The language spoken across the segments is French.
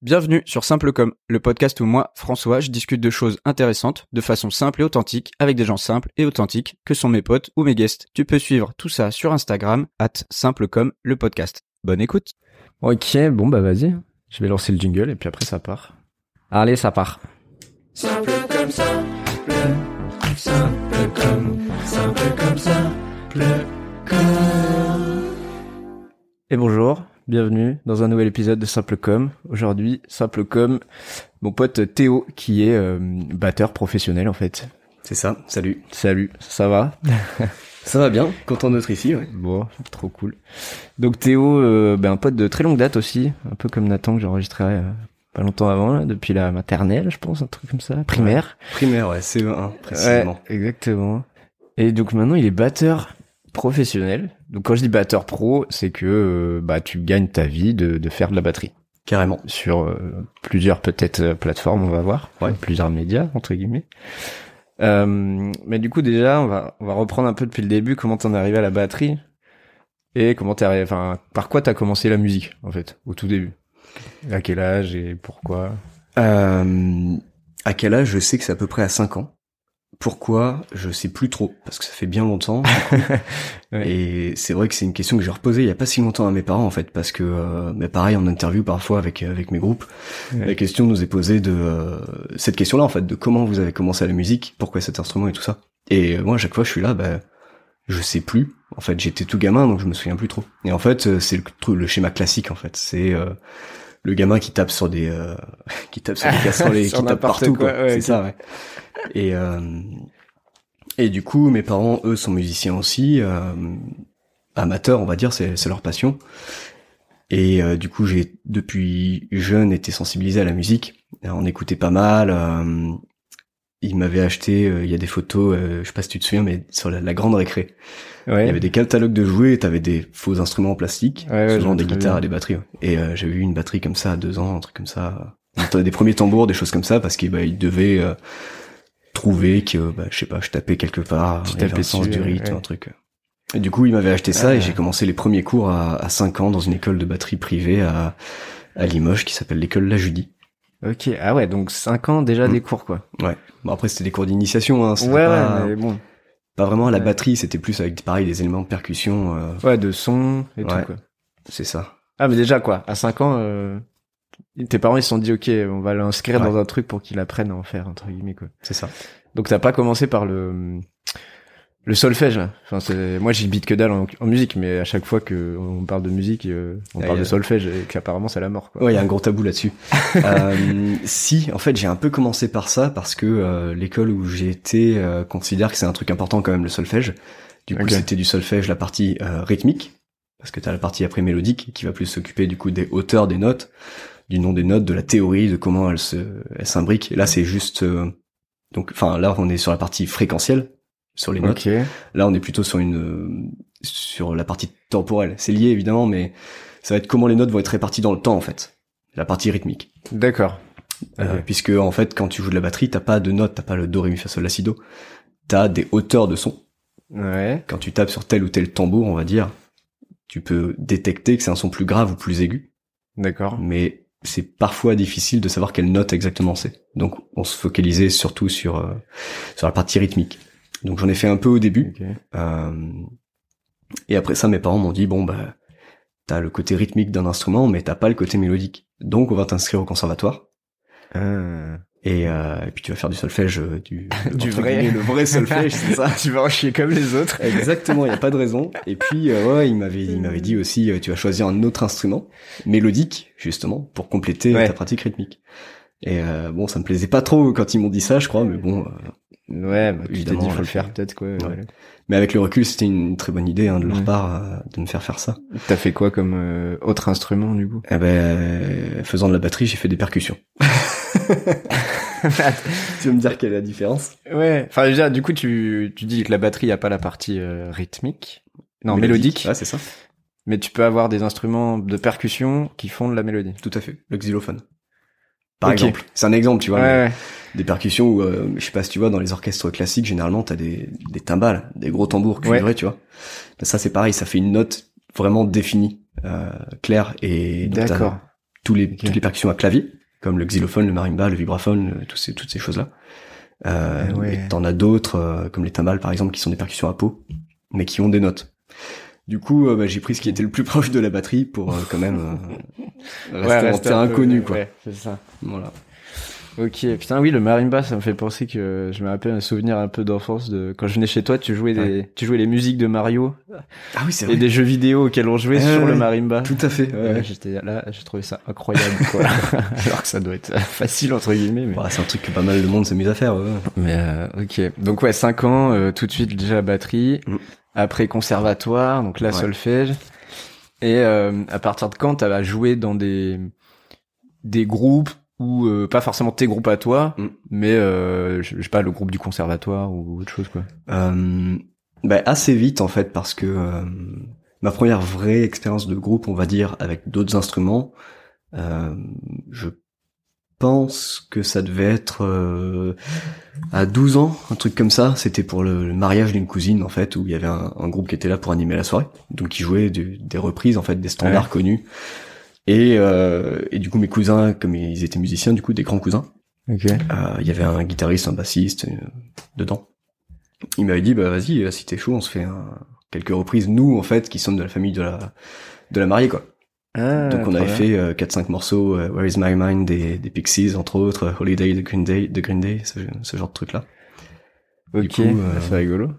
Bienvenue sur Simple Comme, le podcast où moi, François, je discute de choses intéressantes de façon simple et authentique avec des gens simples et authentiques que sont mes potes ou mes guests. Tu peux suivre tout ça sur Instagram, at Simple Comme, le podcast. Bonne écoute. Ok, bon bah vas-y. Je vais lancer le jingle et puis après ça part. Allez, ça part. Simple comme simple, simple comme, simple comme simple comme. Et bonjour, bienvenue dans un nouvel épisode de Simple Com. Aujourd'hui, Simple Com, mon pote Théo qui est euh, batteur professionnel en fait. C'est ça, salut. Salut, ça va? Ça va bien, content d'être ici, ouais. Bon, trop cool. Donc Théo, euh, ben, un pote de très longue date aussi, un peu comme Nathan que j'ai enregistré euh, pas longtemps avant, là, depuis la maternelle, je pense, un truc comme ça, primaire. Primaire, ouais, CE1, précisément. Ouais, exactement. Et donc maintenant, il est batteur professionnel. Donc quand je dis batteur pro, c'est que euh, bah tu gagnes ta vie de, de faire de la batterie Carrément. sur euh, plusieurs peut-être euh, plateformes, on va voir, Ouais. plusieurs médias entre guillemets. Euh, mais du coup déjà, on va on va reprendre un peu depuis le début comment t'en es arrivé à la batterie? Et comment t'es arrivé, enfin par quoi t'as commencé la musique en fait au tout début? À quel âge et pourquoi? Euh, à quel âge? Je sais que c'est à peu près à 5 ans. Pourquoi Je sais plus trop, parce que ça fait bien longtemps. Ouais. Et c'est vrai que c'est une question que j'ai reposée il y a pas si longtemps à mes parents, en fait, parce que, euh, mais pareil, en interview parfois avec avec mes groupes, Ouais. la question nous est posée de euh, cette question-là, en fait, de comment vous avez commencé à la musique, pourquoi cet instrument et tout ça. Et euh, moi, à chaque fois, je suis là, bah, je sais plus. En fait, j'étais tout gamin, donc je me souviens plus trop. Et en fait, euh, c'est le, schéma classique, en fait. C'est euh, le gamin qui tape sur des, euh, qui tape sur des casseroles et qui tape partout, quoi, quoi. ouais, c'est ça, ouais. Et euh, et du coup, mes parents, eux, sont musiciens aussi, euh, amateurs, on va dire, c'est c'est leur passion. Et euh, du coup, j'ai depuis jeune été sensibilisé à la musique. On écoutait pas mal. Euh, ils m'avaient acheté, euh, il y a des photos, euh, je sais pas si tu te souviens, mais sur la, la grande récré, Ouais. il y avait des catalogues de jouets. et T'avais des faux instruments en plastique, Ouais, souvent des guitares bien. et des batteries. Et euh, j'avais eu une batterie comme ça à deux ans, un truc comme ça. Entendait des premiers tambours, des choses comme ça, parce qu'ils bah, ils devaient euh, trouver que, bah, je sais pas, je tapais quelque part, Tu il tapais sens du rythme, un truc. Et du coup, il m'avait acheté ça Ah. et j'ai commencé les premiers cours à, à 5 ans dans une école de batterie privée à, à Limoges qui s'appelle l'école La Judy. Ok, ah ouais, donc 5 ans déjà Mm. des cours quoi. Ouais. Bon après c'était des cours d'initiation, hein, Ouais, pas, ouais, mais bon. pas vraiment à la Ouais. batterie, c'était plus avec pareil des éléments de percussion. euh, Ouais, de son et tout quoi. c'est ça. Ah mais déjà quoi, à 5 ans, euh, tes parents ils se sont dit ok, on va l'inscrire dans un truc pour qu'il apprenne à en faire entre guillemets quoi. C'est ça. Donc t'as pas commencé par le le solfège là. Enfin c'est moi j'y bite que dalle en, en musique, mais à chaque fois que on parle de musique, euh, on Ah, parle a- de solfège et qu'apparemment c'est la mort quoi. Ouais, il y a un gros tabou là-dessus. euh, si, en fait, j'ai un peu commencé par ça parce que euh, l'école où j'ai été euh, considère que c'est un truc important quand même le solfège. Du coup, c'était du solfège la partie euh, rythmique parce que t'as la partie après mélodique qui va plus s'occuper du coup des hauteurs des notes, du nom des notes, de la théorie, de comment elles se elles s'imbriquent. Et là, c'est juste euh, donc, enfin là, on est sur la partie fréquentielle sur les notes. Ok. Là, on est plutôt sur une sur la partie temporelle. C'est lié évidemment, mais ça va être comment les notes vont être réparties dans le temps en fait. La partie rythmique, D'accord. Euh, puisque en fait, quand tu joues de la batterie, t'as pas de notes, t'as pas le do ré mi fa sol la si do. T'as des hauteurs de son. Ouais. Quand tu tapes sur tel ou tel tambour, on va dire, tu peux détecter que c'est un son plus grave ou plus aigu, D'accord. mais c'est parfois difficile de savoir quelle note exactement c'est. Donc, on se focalisait surtout sur euh, sur la partie rythmique. Donc, j'en ai fait un peu au début. Ok. Euh, et après ça, mes parents m'ont dit bon bah t'as le côté rythmique d'un instrument, mais t'as pas le côté mélodique. Donc on va t'inscrire au conservatoire. Ah. Et, euh, et puis tu vas faire du solfège, euh, du, Du vrai. le vrai solfège, c'est ça. tu vas en chier comme les autres. Exactement, il y a pas de raison. Et puis euh, ouais, il m'avait il m'avait dit aussi euh, tu vas choisir un autre instrument mélodique justement pour compléter Ouais. ta pratique rythmique. Et euh, bon, ça me plaisait pas trop quand ils m'ont dit ça, je crois, mais bon. Ouais, bah, tu t'es dit faut le faire peut-être quoi. Ouais. voilà. mais avec le recul, c'était une très bonne idée hein, de leur Ouais. part euh, de me faire faire ça. T'as fait quoi comme euh, autre instrument du coup? Eh ben, euh, faisant de la batterie, j'ai fait des percussions. tu veux me dire quelle est la différence? Ouais. Enfin déjà, du coup, tu tu dis que la batterie y a pas la partie euh, rythmique, non mélodique, Ouais, c'est ça. mais tu peux avoir des instruments de percussion qui font de la mélodie. Tout à fait. Le xylophone. Par exemple. C'est un exemple, tu vois. Ouais. mais ouais. Des percussions où, euh, je sais pas si tu vois, dans les orchestres classiques, généralement, t'as des, des timbales, des gros tambours cuivrés, Ouais. tu vois. Ben, ça, c'est pareil, ça fait une note vraiment définie, euh, claire, et D'accord. tous les toutes les percussions à clavier, comme le xylophone, le marimba, le vibraphone, le- tous ces toutes ces choses là. Euh, Eh ouais. Et t'en as d'autres, euh, comme les timbales par exemple, qui sont des percussions à peau, mais qui ont des notes. Du coup, euh, bah, j'ai pris ce qui était le plus proche de la batterie pour euh, quand même euh, rester en rester inconnu, quoi. Ouais, c'est ça. Voilà. Ok, putain, oui, le marimba, ça me fait penser que je me rappelle un souvenir un peu d'enfance de quand je venais chez toi, tu jouais des, tu jouais les musiques de Mario Ah oui, c'est et des jeux vidéo auxquels on jouait Ouais, sur le ouais. marimba. Tout à fait. ouais, Ouais, ouais. j'étais là, j'ai trouvé ça incroyable, quoi. Alors que ça doit être facile entre guillemets, mais. Bah, c'est un truc que pas mal de monde s'amuse à faire. ouais. Mais euh, ok. Donc ouais, 5 ans, euh, tout de suite déjà batterie. Mm. Après conservatoire, donc là Ouais. solfège. Et euh, à partir de quand t'as joué dans des des groupes ou euh, pas forcément tes groupes à toi, Mm. mais euh, je je sais pas le groupe du conservatoire ou autre chose quoi. Euh, bah, assez vite en fait parce que euh, ma première vraie expérience de groupe, on va dire, avec d'autres instruments, euh, je pense que ça devait être euh, à 12 ans, un truc comme ça. C'était pour le, le mariage d'une cousine en fait, où il y avait un, un groupe qui était là pour animer la soirée, donc ils jouaient du- des reprises en fait, des standards Ouais. connus. Et, euh, et du coup mes cousins, comme ils étaient musiciens, du coup des grands cousins, Ok. euh, Il y avait un guitariste, un bassiste euh, dedans. Il m'avait dit bah vas-y euh, si t'es chaud on se fait un- quelques reprises nous en fait qui sommes de la famille de la de la mariée quoi. Ah, Donc on avait fait euh, 4-5 morceaux euh, Where is my mind des, des Pixies entre autres euh, Holiday de Green Day de Green Day ce, ce genre de truc là. Ok. coup, euh, C'est rigolo.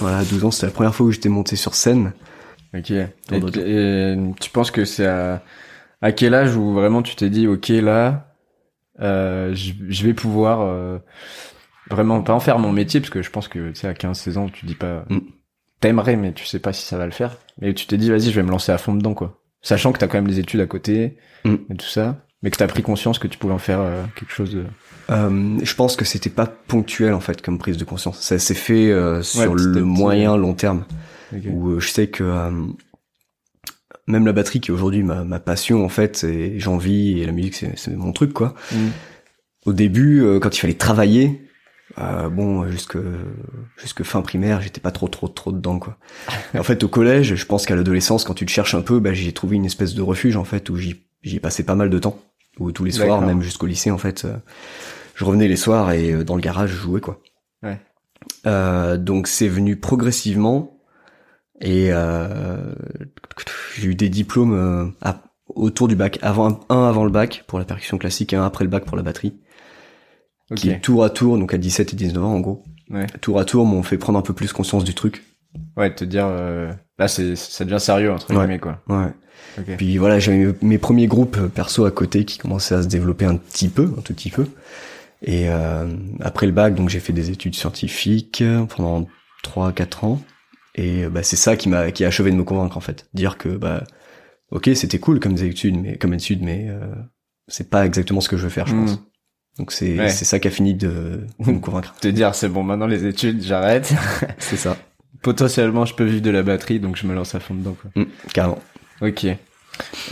Voilà à 12 ans c'était la première fois où j'étais monté sur scène. Ok. Et, tu penses que c'est à à quel âge où vraiment tu t'es dit ok là euh, je je vais pouvoir euh, vraiment pas en faire mon métier parce que je pense que tu sais à 15 16 ans tu dis pas Mm. t'aimerais mais tu sais pas si ça va le faire mais tu t'es dit vas-y je vais me lancer à fond dedans quoi sachant que t'as quand même les études à côté Mm. et tout ça mais que t'as pris conscience que tu pouvais en faire euh, quelque chose de Euh, je pense que c'était pas ponctuel en fait comme prise de conscience. Ça s'est fait euh, sur petit le petit. moyen long terme. Ok. où euh, je sais que euh, même la batterie qui est aujourd'hui ma, ma passion en fait et j'en vis et la musique c'est mon truc quoi Mm. au début quand il fallait travailler euh, bon jusque jusque fin primaire j'étais pas trop trop trop dedans quoi. Et en fait au collège je pense qu'à l'adolescence quand tu te cherches un peu bah, j'ai trouvé une espèce de refuge en fait où j'y j'y passé pas mal de temps. Où tous les soirs même jusqu'au lycée en fait euh, je revenais les soirs et euh, dans le garage je jouais quoi. Ouais. euh, donc c'est venu progressivement et euh, j'ai eu des diplômes euh, à- autour du bac, avant un avant le bac pour la percussion classique et un après le bac pour la batterie, ok qui tour à tour, donc à 17 et 19 ans en gros, ouais tour à tour m'ont fait prendre un peu plus conscience du truc. ouais te dire euh, là c'est ça devient sérieux entre Ouais. guillemets quoi Ouais. ok Puis voilà, j'avais mes- mes premiers groupes euh, perso à côté qui commençaient à se développer un petit peu, un tout petit peu. Et euh, après le bac, donc j'ai fait des études scientifiques euh, pendant 3-4 ans. Et euh, bah, c'est ça qui m'a qui a achevé de me convaincre en fait, dire que bah ok c'était cool comme des études, mais comme études, mais euh, c'est pas exactement ce que je veux faire, je Mm. pense. Donc c'est Ouais. c'est ça qui a fini de, de me convaincre. te dire c'est bon maintenant les études j'arrête c'est ça, potentiellement je peux vivre de la batterie donc je me lance à fond dedans quoi Mm, carrément. ok et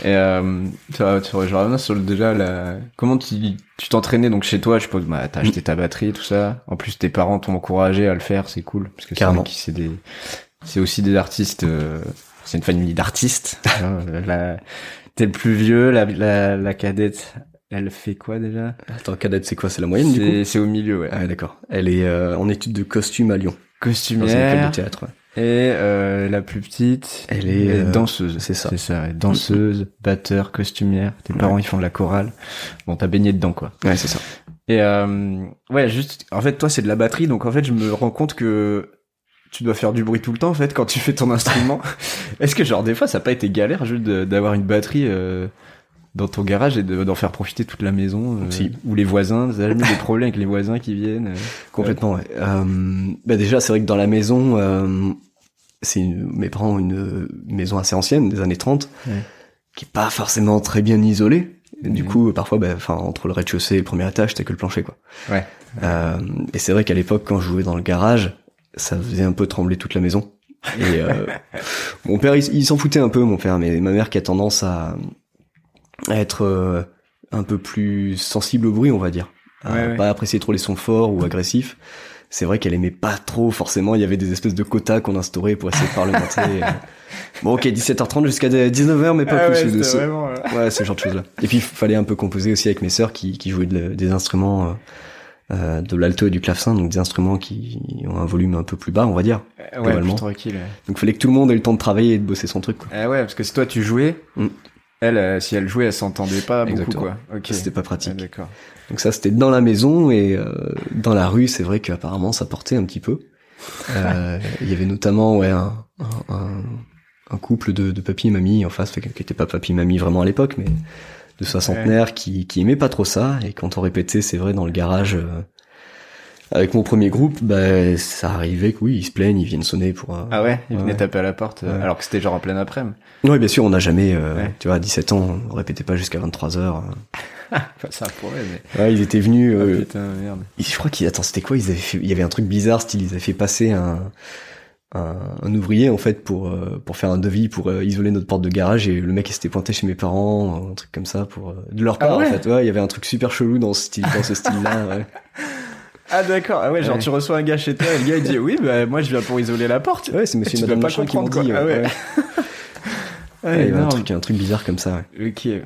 euh, tu vois, tu vois, je reviens sur le, déjà la comment tu tu t'entraînais donc chez toi je suppose bah t'as acheté ta batterie tout ça en plus tes parents t'ont encouragé à le faire c'est cool parce que Carrément. c'est des c'est aussi des artistes euh, c'est une famille d'artistes t'es le plus vieux la, la la cadette elle fait quoi déjà? Attends, cadette, c'est quoi? C'est la moyenne du coup? C'est au milieu ouais Ah d'accord. Elle est euh, en études de costume à Lyon, dans une école costumière de théâtre. ouais. Et euh, la plus petite, Elle est, euh, danseuse. c'est ça. C'est ça, ouais. danseuse, batteur, costumière. Tes parents ils font de la chorale. Bon, t'as baigné dedans quoi. Ouais, c'est ça. Et euh, ouais, juste, en fait, toi c'est de la batterie, donc en fait je me rends compte que tu dois faire du bruit tout le temps en fait quand tu fais ton instrument. Est-ce que genre des fois ça n'a pas été galère juste d'avoir une batterie euh, dans ton garage et de- d'en faire profiter toute la maison euh, Si. ou les voisins, jamais eu des problèmes avec les voisins qui viennent. euh Complètement, ouais. Euh, bah déjà, c'est vrai que dans la maison, euh, c'est mes parents ont une maison assez ancienne, des années 30, Ouais. qui est pas forcément très bien isolée. Et Du coup, parfois, bah, enfin, entre le rez-de-chaussée et le premier étage, t'as que le plancher, quoi. Ouais. Euh, et c'est vrai qu'à l'époque, quand je jouais dans le garage, ça faisait un peu trembler toute la maison. Et euh, mon père, il, il s'en foutait un peu, mon père, mais ma mère qui a tendance à, à être euh, un peu plus sensible au bruit, on va dire, à Ouais, ouais. pas apprécier trop les sons forts ou agressifs. c'est vrai qu'elle aimait pas trop forcément. Il y avait des espèces de quotas qu'on instaurait pour essayer de parlementer. euh. Bon, ok, 17h30 jusqu'à 19h, mais pas Ah plus. ouais, c'était vraiment, euh, Ouais, ce genre de choses-là. Et puis, il fallait un peu composer aussi avec mes sœurs qui, qui jouaient de- des instruments, euh, euh, de l'alto et du clavecin, donc des instruments qui ont un volume un peu plus bas, on va dire. Ouais, Globalement. plus tranquille. ouais. Donc, il fallait que tout le monde ait le temps de travailler et de bosser son truc, quoi. Ah ouais, parce que si toi tu jouais, Mm. Elle, euh, si elle jouait, elle s'entendait pas beaucoup, Exactement. quoi. Ok. C'était pas pratique. Ah, D'accord. Donc ça, c'était dans la maison et euh, dans la rue, c'est vrai qu'apparemment, ça portait un petit peu. Euh, Il y avait notamment ouais un, un, un- couple de, de papy et mamie en face, qui était pas papy et mamie vraiment à l'époque, mais de soixantenaires qui, qui aimaient pas trop ça. Et quand on répétait, c'est vrai, dans le garage euh, avec mon premier groupe, bah, ça arrivait que oui, ils se plaignent, ils viennent sonner pour. euh, Ah ouais, il Ouais, venait ouais. taper à la porte, euh, Ouais. alors que c'était genre en pleine après-midi. Ouais, bien sûr, on n'a jamais, euh, Ouais. tu vois, à 17 ans, on répétait pas jusqu'à 23 heures. Enfin, ça pourrait, mais. Ouais, ils étaient venus. Ah, euh, putain, merde. Je crois qu'ils attends c'était quoi ils avaient fait il y avait un truc bizarre style ils avaient fait passer un un, un ouvrier en fait pour euh, pour faire un devis pour euh, isoler notre porte de garage et le mec il s'était pointé chez mes parents un truc comme ça pour euh, de leur part Ah ouais en fait ouais il y avait un truc super chelou dans ce style dans ce style là ouais. Ah d'accord, ah ouais, genre Ouais. tu reçois un gars chez toi et le gars il dit oui, bah moi je viens pour isoler la porte. ouais c'est monsieur Tu et madame pas machin qui m'ont dit. Ah ouais. ouais. Un truc un truc bizarre comme ça. Ok. Ouais,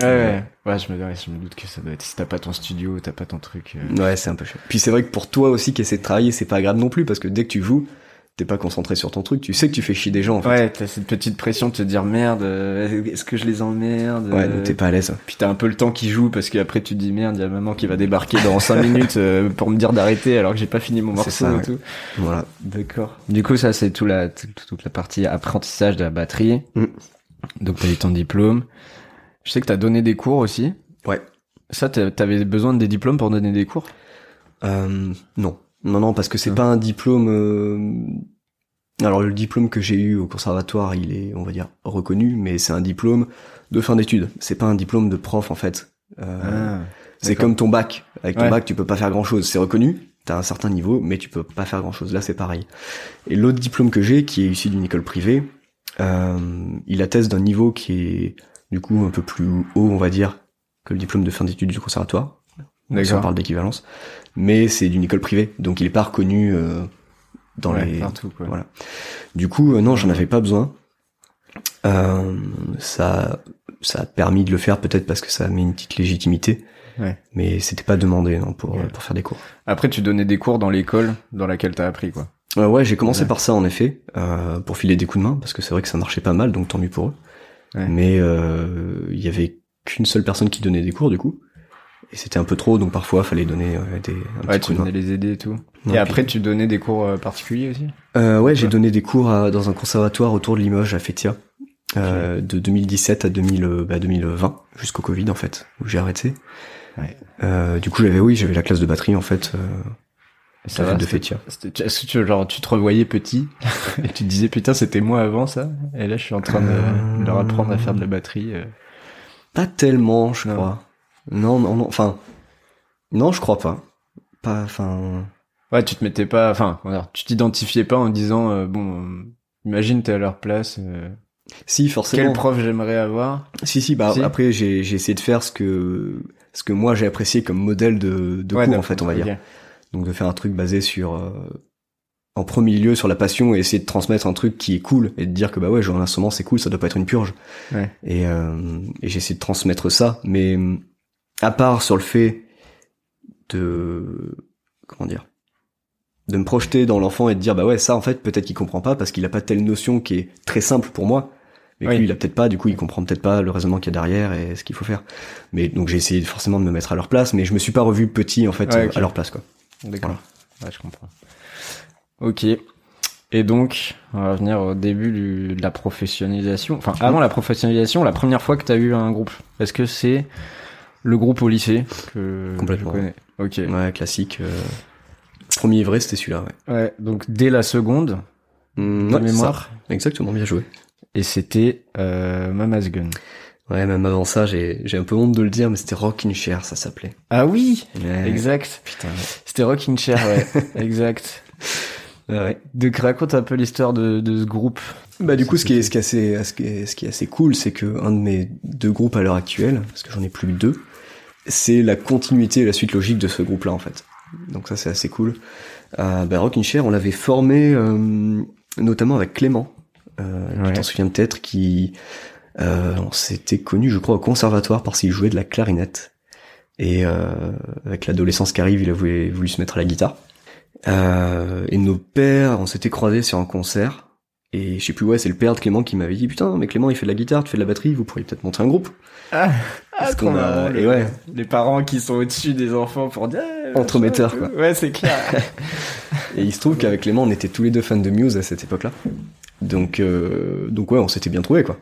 ouais. Ouais, je me, ouais, je me doute que ça doit être. Si t'as pas ton studio, t'as pas ton truc. euh. ouais c'est un peu chiant puis c'est vrai que pour toi aussi qui essaie de travailler c'est pas agréable non plus parce que dès que tu joues t'es pas concentré sur ton truc tu sais que tu fais chier des gens en fait Ouais, t'as cette petite pression de te dire merde, euh, est-ce que je les emmerde ouais euh, donc t'es pas à l'aise Puis t'as un peu le temps qui joue parce qu'après tu te dis merde, il y a maman qui va débarquer dans 5 minutes euh, pour me dire d'arrêter alors que j'ai pas fini mon morceau ça, et ouais. tout. voilà D'accord. Du coup, ça c'est tout la toute, la partie apprentissage de la batterie. Mm. Donc t'as eu ton diplôme. Je sais que t'as donné des cours aussi. ouais Ça, t'as- t'avais besoin de des diplômes pour donner des cours? Euh, non, non, non, parce que c'est Non. pas un diplôme. euh, Alors le diplôme que j'ai eu au conservatoire, il est, on va dire, reconnu, mais c'est un diplôme de fin d'études. C'est pas un diplôme de prof en fait. Euh, Ah, c'est d'accord. comme ton bac. Avec ton Ouais. bac, tu peux pas faire grand chose. C'est reconnu. T'as un certain niveau, mais tu peux pas faire grand chose. Là, c'est pareil. Et l'autre diplôme que j'ai, qui est issu d'une école privée, euh, il atteste d'un niveau qui est du coup un peu plus haut, on va dire, que le diplôme de fin d'études du conservatoire. Si on D'accord. parle d'équivalence. Mais c'est d'une école privée, donc il est pas reconnu euh, dans Ouais, les. partout quoi. Voilà. Du coup, euh, non, j'en avais pas besoin. Euh, ça, ça a permis de le faire peut-être parce que ça met une petite légitimité. Ouais. Mais c'était pas demandé non pour Ouais. euh, pour faire des cours. Après, tu donnais des cours dans l'école dans laquelle t'as appris quoi. Euh, ouais, j'ai commencé Ouais. par ça en effet, euh, pour filer des coups de main parce que c'est vrai que ça marchait pas mal, donc tant mieux pour eux. Ouais. Mais euh, il y avait qu'une seule personne qui donnait des cours du coup, et c'était un peu trop, donc parfois fallait donner euh, des un Ouais, tu de les aider et tout. Ouais, et après, tu donnais des cours euh, particuliers aussi? Euh, ouais, j'ai donné des cours à- dans un conservatoire autour de Limoges à Fétia, euh, de 2017 à 2000, euh, bah, 2020, jusqu'au Covid en fait, où j'ai arrêté. Ouais. Euh, du coup, j'avais oui, j'avais la classe de batterie en fait, euh, ça va de Fétia. Est-ce que tu, genre, tu te revoyais petit et tu te disais putain c'était moi avant ça? Et là je suis en train de, leur apprendre à faire de la batterie. euh. Pas tellement, je Non. crois. Non, non, non. Enfin, non, je crois pas. Pas, enfin. Ouais, tu te mettais pas, enfin, tu t'identifiais pas en disant euh, bon, euh, imagine t'es à leur place. euh, Si, forcément. quel prof j'aimerais avoir? Si, si. Bah Si. après, j'ai j'ai essayé de faire ce que ce que moi j'ai apprécié comme modèle de de Ouais, cours en fait, on va dire. Donc de faire un truc basé sur euh, en premier lieu sur la passion et essayer de transmettre un truc qui est cool et de dire que bah ouais jouer un instrument c'est cool ça doit pas être une purge Ouais. et, euh, et j'ai essayé de transmettre ça mais à part sur le fait de comment dire de me projeter dans l'enfant et de dire bah ouais ça en fait peut-être qu'il comprend pas parce qu'il a pas telle notion qui est très simple pour moi mais Oui. lui il a peut-être pas du coup il comprend peut-être pas le raisonnement qu'il y a derrière et ce qu'il faut faire mais donc j'ai essayé forcément de me mettre à leur place mais je me suis pas revu petit en fait Ouais, à leur place quoi D'accord. Ouais, je comprends. Ok. Et donc, on va revenir au début du- de la professionnalisation. Enfin, avant la professionnalisation, la première fois que t'as eu un groupe, est-ce que c'est le groupe au lycée que Complètement. je connais Ok. Ouais, classique. euh, Premier vrai, c'était celui-là, ouais. Ouais. Donc dès la seconde, Mm, de ouais, mémoire, ça. Exactement, bien joué. et c'était euh, Mama's Gun. Ouais, même avant ça, j'ai j'ai un peu honte de le dire, mais c'était Rockin' Chair, ça s'appelait. Ah oui, Ouais. exact. Putain. C'était Rocking Chair, ouais. exact. Ouais, ouais. Donc raconte un peu l'histoire de, de ce groupe. Bah du coup, ce qui est, ce qui est assez, ce qui est, ce qui est assez cool, c'est que un de mes deux groupes à l'heure actuelle, parce que j'en ai plus que deux, c'est la continuité et la suite logique de ce groupe-là en fait. Donc ça c'est assez cool. Euh, bah, Rockin' Chair, on l'avait formé euh, notamment avec Clément. Euh, Ouais. Tu t'en souviens peut-être qui euh, on s'était connu, je crois, au conservatoire parce qu'il jouait de la clarinette. Et euh, avec l'adolescence qui arrive, il a voulu, voulu se mettre à la guitare. Euh, et nos pères, on s'était croisés sur un concert. Et je sais plus, ouais, c'est le père de Clément qui m'avait dit, putain, mais Clément, il fait de la guitare, tu fais de la batterie, vous pourriez peut-être monter un groupe. Ah, Parce qu'on a- et ouais. les parents qui sont au-dessus des enfants pour dire eh, Entremetteurs, quoi. Ouais, c'est clair. Et il se trouve qu'avec Clément, on était tous les deux fans de Muse à cette époque-là. Donc, euh, donc ouais, on s'était bien trouvés, quoi.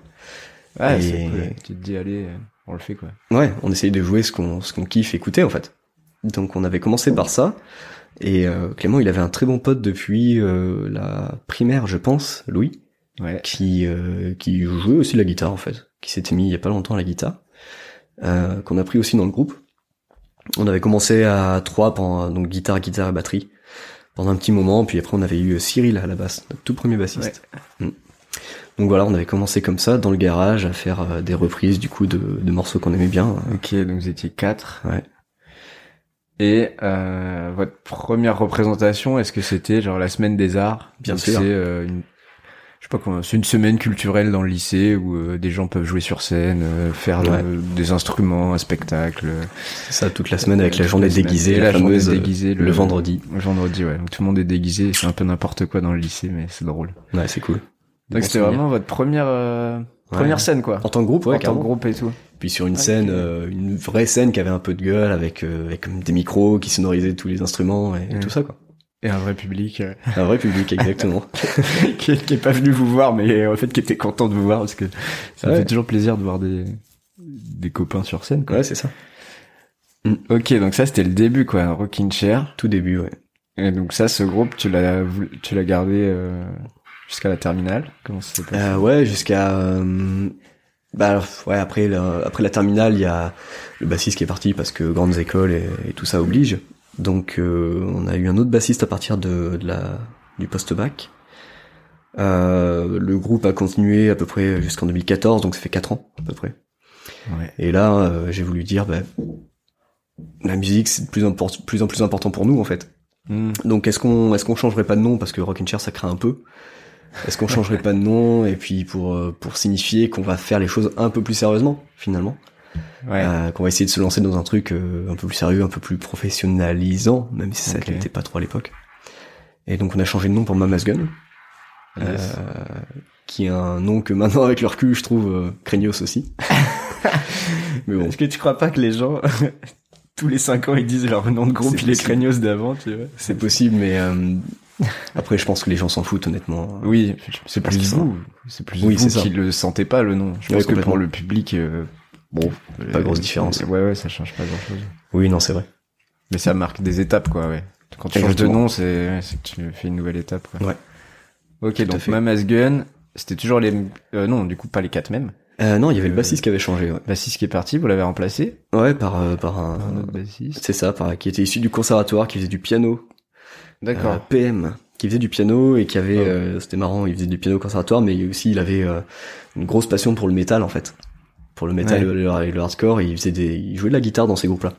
ouais, Et- cool. Tu te dis allez, on le fait quoi. Ouais, on essayait de jouer ce qu'on ce qu'on kiffe écouter, en fait. Donc, on avait commencé par ça. Et euh, Clément, il avait un très bon pote depuis euh, la primaire, je pense, Louis, Ouais. qui euh, qui jouait aussi de la guitare, en fait, qui s'était mis il y a pas longtemps à la guitare, euh, qu'on a pris aussi dans le groupe. On avait commencé à trois, pendant, donc guitare, guitare et batterie, pendant un petit moment, puis après on avait eu Cyril à la basse, notre tout premier bassiste. Mm. Donc voilà, on avait commencé comme ça, dans le garage, à faire euh, des reprises du coup de, de morceaux qu'on aimait bien. Ok, donc vous étiez quatre. Ouais. Et euh, votre première représentation, est-ce que c'était genre la semaine des arts? Bien sûr. C'est euh, une, je sais pas comment, c'est une semaine culturelle dans le lycée où euh, des gens peuvent jouer sur scène, euh, faire Ouais. euh, des instruments, un spectacle. euh, C'est ça, toute la semaine avec la journée déguisée, la, la journée fameuse, déguisée le, vendredi. Le vendredi, ouais. Donc tout le monde est déguisé. C'est un peu n'importe quoi dans le lycée, mais c'est drôle. Ouais, c'est cool. Donc c'était vraiment votre première euh, première Ouais. scène quoi. En tant que groupe, ouais, en tant que groupe et tout. Puis sur une scène, euh, une vraie scène qui avait un peu de gueule, avec, euh, avec des micros qui sonorisaient tous les instruments et Ouais. tout ça, quoi. Et un vrai public euh, Un vrai public, exactement. qui, est, qui est pas venu vous voir, mais en fait qui était content de vous voir parce que ça Ouais. fait toujours plaisir de voir des des copains sur scène. Quoi. ouais, c'est ça. Ok, donc ça c'était le début quoi, Rockin' Chair. Tout début, ouais. Et donc ça, ce groupe, tu l'as tu l'as gardé euh, jusqu'à la terminale? Comment ça s'est passé? Euh, ouais, jusqu'à... bah, alors, ouais, après la, après la terminale, il y a le bassiste qui est parti parce que grandes écoles et, et tout ça oblige. Donc, euh, on a eu un autre bassiste à partir de, de la, du post-bac. Euh, le groupe a continué à peu près jusqu'en 2014, donc ça fait 4 ans à peu près. Ouais. Et là, euh, j'ai voulu dire, bah, la musique, c'est de plus en, plus, plus en plus important pour nous, en fait. Hmm. Donc, est-ce qu'on, est-ce qu'on changerait pas de nom parce que Chair, ça craint un peu? Est-ce qu'on changerait pas de nom et puis pour euh, pour signifier qu'on va faire les choses un peu plus sérieusement, finalement, Ouais. Euh, qu'on va essayer de se lancer dans un truc euh, un peu plus sérieux, un peu plus professionnalisant, même si ça n'était pas trop à l'époque. Et donc, on a changé de nom pour Mama's Gun, Yes. euh, qui est un nom que maintenant, avec le recul, je trouve euh, craignos aussi. Mais bon. Est-ce que tu crois pas que les gens, tous les cinq ans, ils disent leur nom de groupe, il est craignos d'avant, tu vois? C'est possible, mais euh, après, je pense que les gens s'en foutent, honnêtement. Oui, c'est plus vous, c'est plus Oui, vous ça. qui le sentez pas le nom. Je pense que pour le public, euh, bon, Pas euh, grosse différence. Ouais, ouais, ça change pas grand chose. Oui, non, c'est vrai. Mais ça marque des étapes, quoi, ouais. Quand tu changes de nom, c'est que tu fais une nouvelle étape, quoi. Ouais. Ok, donc. Mama's Gun, c'était toujours les, euh, non, du coup pas les quatre mêmes. Euh, non, il y avait le Euh, bassiste qui avait changé. Ouais, Bassiste qui est parti, vous l'avez remplacé ouais par euh, par un. un autre bassiste. C'est ça, par qui était issu du conservatoire, qui faisait du piano. D'accord. Euh, PM, qui faisait du piano et qui avait, Oh. euh, c'était marrant, il faisait du piano au conservatoire, mais aussi il avait euh, une grosse passion pour le métal en fait, pour le métal Ouais. et le, hardcore. Et il faisait des, il jouait de la guitare dans ces groupes-là.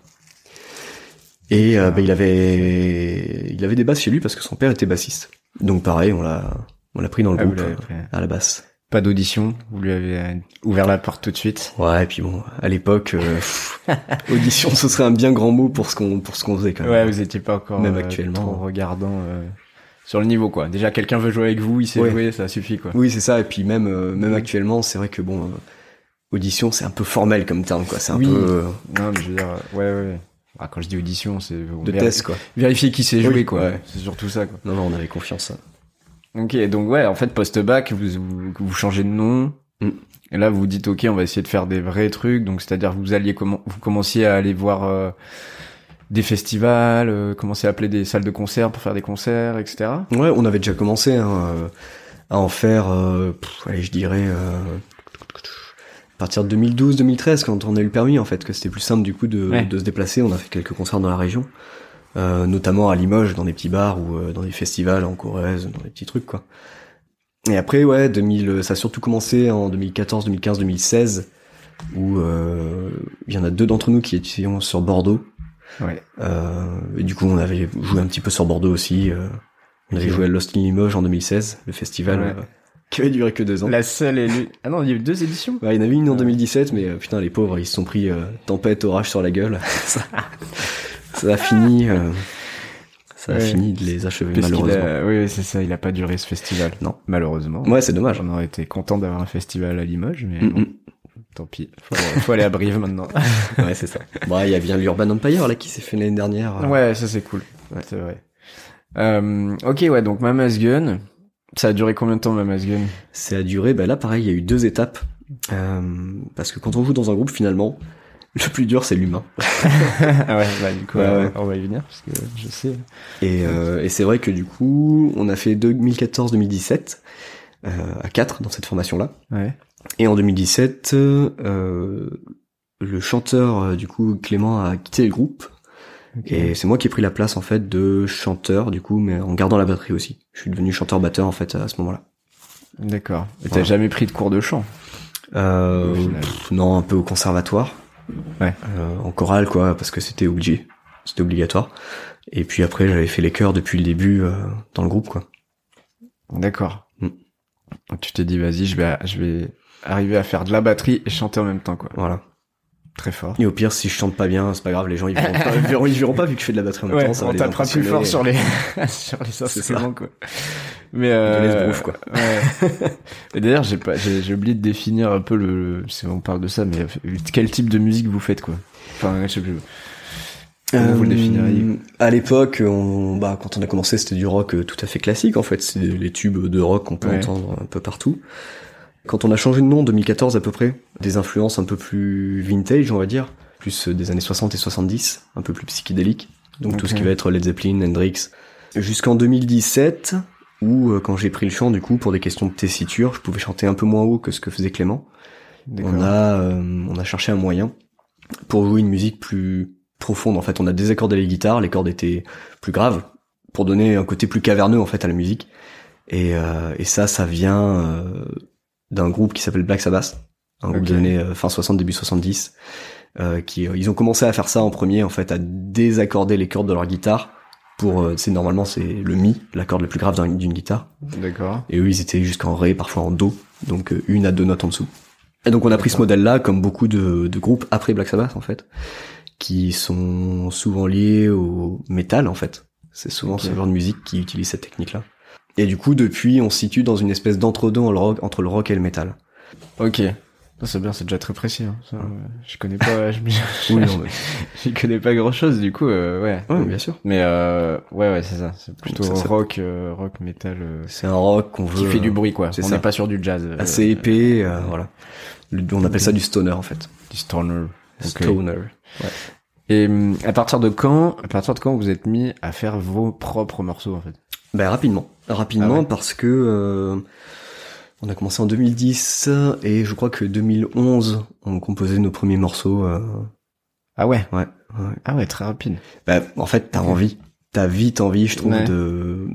Et euh, bah, il avait, il avait des basses chez lui parce que son père était bassiste. Donc pareil, on l'a, on l'a pris dans le Ah, groupe euh, pris. à la basse. Pas d'audition, vous lui avez euh, ouvert la porte tout de suite. Ouais, et puis bon, à l'époque, euh, audition, ce serait un bien grand mot pour ce qu'on, pour ce qu'on faisait quand même. Ouais, vous étiez pas encore Même euh, actuellement. trop regardant euh, sur le niveau, quoi. Déjà, quelqu'un veut jouer avec vous, il sait Ouais. jouer, ça suffit, quoi. Oui, c'est ça. Et puis même, même actuellement, c'est vrai que bon, audition, c'est un peu formel comme terme, quoi. C'est un Oui. peu Non, mais je veux dire, ouais, ouais. Ah, quand je dis audition, c'est de test, quoi. Vérifier qui sait Oui, jouer, quoi. ouais. C'est surtout ça, quoi. Non, non, on avait confiance. ça. Ok, donc ouais, en fait, post-bac, vous, vous, vous changez de nom. Mm. Et là, vous vous dites, ok, on va essayer de faire des vrais trucs. Donc, c'est-à-dire, vous alliez comment, vous commenciez à aller voir euh, des festivals, euh, commencer à appeler des salles de concert pour faire des concerts, etc. Ouais, on avait déjà commencé hein, euh, à en faire. euh, pff, allez, je dirais. Euh, à partir de 2012-2013, quand on a eu le permis, en fait, que c'était plus simple du coup de, Ouais. de se déplacer. On a fait quelques concerts dans la région, euh, notamment à Limoges, dans des petits bars ou euh, dans des festivals en Corrèze, dans des petits trucs quoi. Et après, ouais, 2000, ça a surtout commencé en 2014, 2015, 2016, où euh, il y en a deux d'entre nous qui étaient sur Bordeaux. Ouais. Euh, et du coup, on avait joué un petit peu sur Bordeaux aussi. euh, on avait joué à Lost in Limoges en 2016, le festival Ouais. euh, qui avait duré que deux ans. La seule et l'une- Ah non, il y a eu deux éditions? Ouais, il y en avait une en Ouais. 2017, mais euh, putain, les pauvres, ils se sont pris euh, tempête, orage sur la gueule. ça, a fini, euh, ça a Ouais. fini de les achever Parce malheureusement. a... Oui, c'est ça, il a pas duré ce festival. Non. Malheureusement. Ouais, c'est dommage. J'en aurais été content d'avoir un festival à Limoges, mais Mm, bon, tant pis. Faut, faut aller à Brive maintenant. Ouais, c'est ça. Bon, il y a bien l'Urban Empire là qui s'est fait l'année dernière. euh, ouais, ça c'est cool. Ouais. C'est vrai. Euh, ok, ouais, donc Mama's Gun. Ça a duré combien de temps, Mama's Gun? Ça a duré, bah là pareil, il y a eu deux étapes. Euh, parce que quand on joue dans un groupe, finalement, le plus dur c'est l'humain. Ah ouais, bah du coup, Ouais, euh, ouais. on va y venir, parce que je sais. Et, euh, et c'est vrai que du coup, on a fait 2014-2017 euh, à 4 dans cette formation-là. Ouais. Et en 2017, euh, le chanteur euh, du coup Clément a quitté le groupe et c'est moi qui ai pris la place en fait de chanteur du coup, mais en gardant la batterie aussi. Je suis devenu chanteur-batteur en fait à ce moment-là. D'accord. Et t'as jamais pris de cours de chant? Euh, pff, non, un peu au conservatoire. Ouais. Euh, en chorale quoi, parce que c'était obligé, c'était obligatoire. Et puis après, j'avais fait les chœurs depuis le début euh, dans le groupe quoi. D'accord. Mm. Tu t'es dit, vas-y, je vais, je vais arriver à faire de la batterie et chanter en même temps, quoi. Voilà. Très fort. Et au pire, si je chante pas bien, c'est pas grave, les gens ils verront pas, ils verront, ils verront pas vu que je fais de la batterie en même Ouais, temps. Ça on tapera plus fort sur les, sur les instruments, quoi. Mais, euh, De l'esbrouf, quoi. Ouais. Et d'ailleurs, j'ai pas, j'ai, j'ai oublié de définir un peu le, si on parle de ça, mais euh, quel type de musique vous faites, quoi. Enfin, je sais plus. Comment vous le définiriez Euh, À l'époque, on, bah, quand on a commencé, c'était du rock euh, tout à fait classique, en fait. C'est les tubes de rock qu'on peut Ouais. entendre un peu partout. Quand on a changé de nom en 2014 à peu près, des influences un peu plus vintage, on va dire, plus euh, des années 60 et 70, un peu plus psychédéliques. Donc tout ce qui va être Led Zeppelin, Hendrix. Jusqu'en 2017, où euh, quand j'ai pris le chant, du coup, pour des questions de tessiture, je pouvais chanter un peu moins haut que ce que faisait Clément. On a, euh, on a cherché un moyen pour jouer une musique plus profonde. En fait, on a désaccordé les guitares, les cordes étaient plus graves pour donner un côté plus caverneux en fait à la musique. Et, euh, et ça, ça vient euh, d'un groupe qui s'appelle Black Sabbath, un groupe Ok. des années euh, fin 60 début 70. Euh, qui ils ont commencé à faire ça en premier en fait à désaccorder les cordes de leur guitare pour euh, c'est normalement c'est le mi la corde la plus grave d'un- d'une guitare D'accord. et eux, ils étaient jusqu'en ré, parfois en do, donc euh, une à deux notes en dessous. Et donc on a pris ce modèle-là, comme beaucoup de, de groupes après Black Sabbath en fait, qui sont souvent liés au métal en fait. C'est souvent ce genre de musique qui utilise cette technique-là. Et du coup, depuis, on se situe dans une espèce d'entre-deux le entre le rock et le métal. Ok. C'est bien, c'est déjà très précis. Hein. Ça, euh, je connais pas, je, Oui, non, mais- j'y connais pas grand chose, du coup, euh, ouais. ouais, bien sûr. Mais euh, ouais, ouais, c'est ça. C'est plutôt ça, rock, euh, rock, metal, euh, C'est un rock qu'on veut qui fait du bruit, quoi. On n'est pas sur du jazz. euh, assez épais, euh, voilà. On appelle ça du stoner en fait. Du stoner. Stoner. Et hum, à partir de quand, à partir de quand vous êtes mis à faire vos propres morceaux, en fait? Ben rapidement, rapidement Ah ouais. parce que euh, on a commencé en 2010 et je crois que 2011 on composait nos premiers morceaux. euh, Ah ouais? ouais, ouais. Ah ouais, très rapide. Ben, en fait, t'as envie, t'as vite envie, je trouve, Ouais. de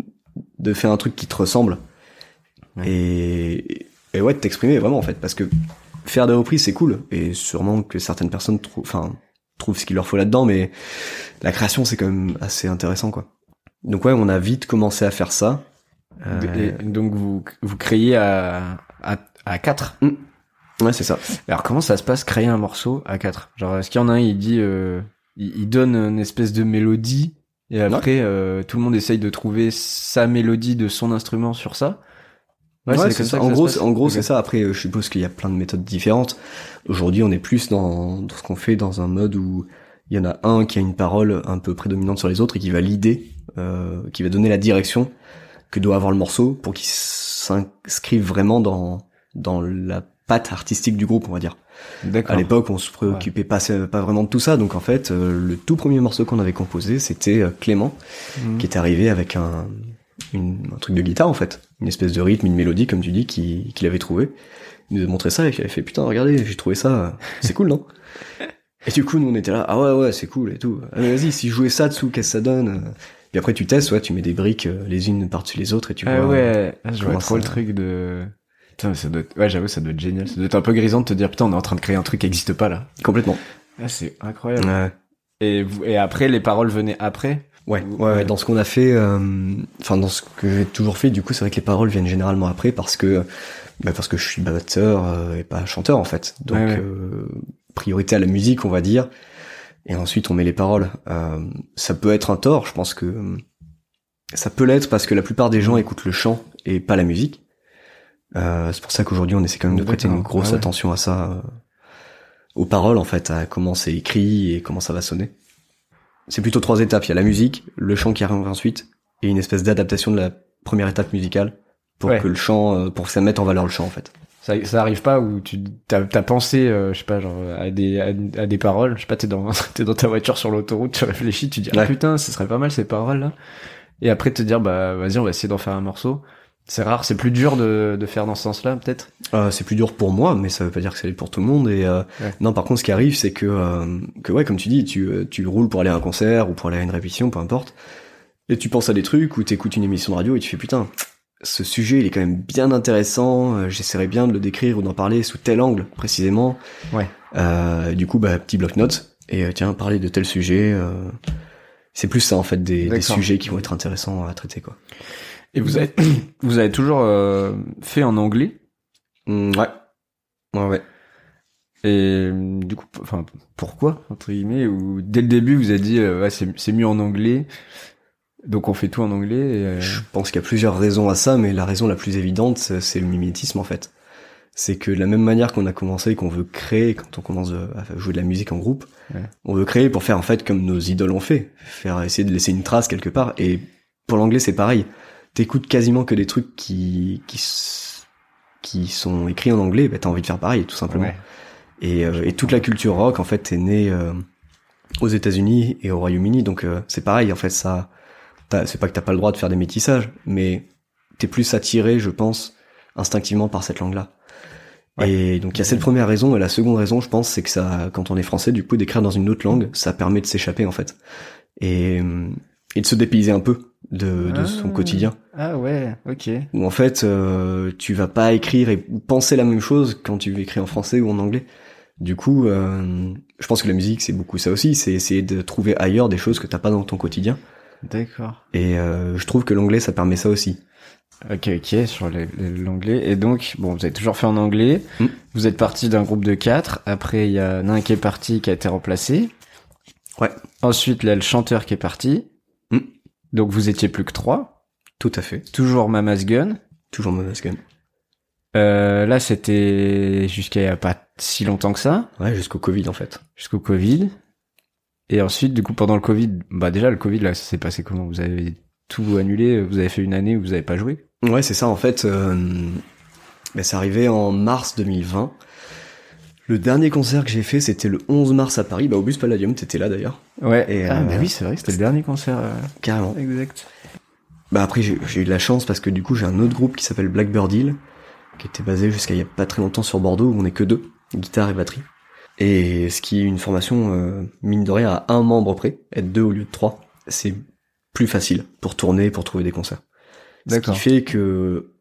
de faire un truc qui te ressemble Ouais. et et ouais, de t'exprimer vraiment en fait, parce que faire des reprises c'est cool et sûrement que certaines personnes trouvent, enfin trouvent ce qu'il leur faut là-dedans, mais la création c'est quand même assez intéressant quoi. Donc ouais, on a vite commencé à faire ça. Euh, Et donc vous vous créez à à à quatre. Ouais, c'est ça. Alors comment ça se passe créer un morceau à quatre? Genre est-ce qu'il y en a un il dit euh, il, il donne une espèce de mélodie et après euh, tout le monde essaye de trouver sa mélodie de son instrument sur ça? Ouais, c'est ça. ça En gros, en gros, c'est ça. Après, euh, je suppose qu'il y a plein de méthodes différentes. Aujourd'hui, on est plus dans, dans ce qu'on fait dans un mode où il y en a un qui a une parole un peu prédominante sur les autres et qui va l'idée, euh, qui va donner la direction que doit avoir le morceau pour qu'il s'inscrive vraiment dans dans la patte artistique du groupe, on va dire. D'accord. À l'époque, on se préoccupait pas pas vraiment de tout ça, donc en fait, euh, le tout premier morceau qu'on avait composé, c'était euh, Clément, Mhm. qui est arrivé avec un, une- un truc de guitare en fait, une espèce de rythme, une mélodie comme tu dis, qui- qu'il avait trouvé. Il nous a montré ça et il avait fait putain regardez, j'ai trouvé ça, c'est cool non? Et du coup nous on était là ah ouais ouais c'est cool et tout. Ah, mais vas-y si je jouais ça dessous qu'est-ce que ça donne? Puis après tu testes ouais tu mets des briques euh, les unes par-dessus les autres et tu ah vois. ouais, ah, je vois trop ça- le truc de Putain, ça doit être... Ouais, j'avoue, ça doit être génial. Ça doit être un peu grisant de te dire, putain, on est en train de créer un truc qui existe pas, là. Complètement. Ah, c'est incroyable. Ouais. Et, vous, et après, les paroles venaient après? Ouais, ouais, ouais, dans ce qu'on a fait, euh, enfin dans ce que j'ai toujours fait, du coup, c'est vrai que les paroles viennent généralement après parce que, bah, parce que je suis batteur euh, et pas chanteur en fait. Donc Ouais, ouais. euh, priorité à la musique, on va dire, et ensuite on met les paroles. Euh, ça peut être un tort, je pense que euh, ça peut l'être parce que la plupart des gens écoutent le chant et pas la musique. Euh, c'est pour ça qu'aujourd'hui on essaie quand même de prêter une grosse Ah ouais. attention à ça, euh, aux paroles en fait, à comment c'est écrit et comment ça va sonner. C'est plutôt trois étapes. Il y a la musique, le chant qui arrive ensuite, et une espèce d'adaptation de la première étape musicale pour Ouais. que le chant, euh, pour que ça mette en valeur le chant en fait. Ça, ça arrive pas où tu t'as as pensé, euh, je sais pas, genre à des à, à des paroles. Je sais pas, t'es dans t'es dans ta voiture sur l'autoroute, tu réfléchis, tu dis ah putain, ce serait pas mal ces paroles là. Et après te dire bah vas-y, on va essayer d'en faire un morceau. C'est rare, c'est plus dur de de faire dans ce sens-là peut-être? Euh, c'est plus dur pour moi, mais ça veut pas dire que c'est pour tout le monde. Et euh, Ouais. non, par contre, ce qui arrive, c'est que euh, que ouais, comme tu dis, tu euh, tu roules pour aller à un concert ou pour aller à une répétition, peu importe, et tu penses à des trucs ou t'écoutes une émission de radio et tu fais putain, ce sujet il est quand même bien intéressant. euh, J'essaierais bien de le décrire ou d'en parler sous tel angle précisément. Ouais. Euh, du coup, bah petit bloc-notes et euh, tiens, parler de tel sujet. euh, c'est plus ça en fait des, des sujets qui vont être intéressants à traiter quoi. Et vous avez vous avez toujours euh, fait en anglais? Mm, ouais. Ouais ouais. Et du coup, enfin, pourquoi entre guillemets? Ou dès le début vous avez dit euh, ouais c'est mieux en anglais, donc on fait tout en anglais. Et, euh, Je pense qu'il y a plusieurs raisons à ça, mais la raison la plus évidente, c'est le mimétisme en fait. C'est que de la même manière qu'on a commencé et qu'on veut créer quand on commence à jouer de la musique en groupe, Ouais. on veut créer pour faire en fait comme nos idoles ont fait, faire essayer de laisser une trace quelque part. Et pour l'anglais, c'est pareil. T'écoutes quasiment que des trucs qui qui qui sont écrits en anglais, bah t'as envie de faire pareil, tout simplement. ouais. Et, euh, et toute la culture rock, en fait, est née euh, aux États-Unis et au Royaume-Uni. Donc euh, c'est pareil, en fait, ça. C'est pas que t'as pas le droit de faire des métissages, mais t'es plus attiré, je pense, instinctivement par cette langue-là. Ouais. Et donc il y a cette première raison, et la seconde raison, je pense, c'est que ça, quand on est français, du coup, d'écrire dans une autre langue, ça permet de s'échapper, en fait, et, et de se dépayser un peu de, de son Ah. quotidien Ah ouais, ok. où en fait euh, tu vas pas écrire et penser la même chose quand tu écris en français ou en anglais. Du coup, euh, je pense que la musique c'est beaucoup ça aussi, c'est essayer de trouver ailleurs des choses que t'as pas dans ton quotidien. D'accord. Et euh, je trouve que l'anglais ça permet ça aussi. Ok, ok, sur l'anglais. Et donc, bon, vous avez toujours fait en anglais. Mm. Vous êtes parti d'un groupe de quatre. Après, il y a un qui est parti, qui a été remplacé. Ouais. Ensuite, là, le chanteur qui est parti. Mm. Donc, vous étiez plus que trois. Tout à fait. Toujours Mama's Gun. Toujours Mama's Gun. Euh, là, c'était jusqu'à il y a pas si longtemps que ça, Ouais, jusqu'au Covid en fait. jusqu'au Covid. Et ensuite, du coup, pendant le Covid, bah déjà le Covid là, ça s'est passé comment? Vous avez tout annulé Vous avez fait une année où vous avez pas joué? Ouais, c'est ça en fait. Euh, ben, c'est arrivé en mars 2020. Le dernier concert que j'ai fait, c'était le 11 mars à Paris, bah, au Bus Palladium, t'étais là d'ailleurs. Ouais. Et, ah euh, bah oui, c'est vrai, c'était le dernier concert. euh, Carrément. Exact. Bah après j'ai j'ai eu de la chance parce que du coup j'ai un autre groupe qui s'appelle Blackbird Hill qui était basé jusqu'à il y a pas très longtemps sur Bordeaux où on est que deux, guitare et batterie. Et ce qui est une formation euh, mine de rien à un membre près, être deux au lieu de trois, c'est plus facile pour tourner, pour trouver des concerts. Ce qui fait que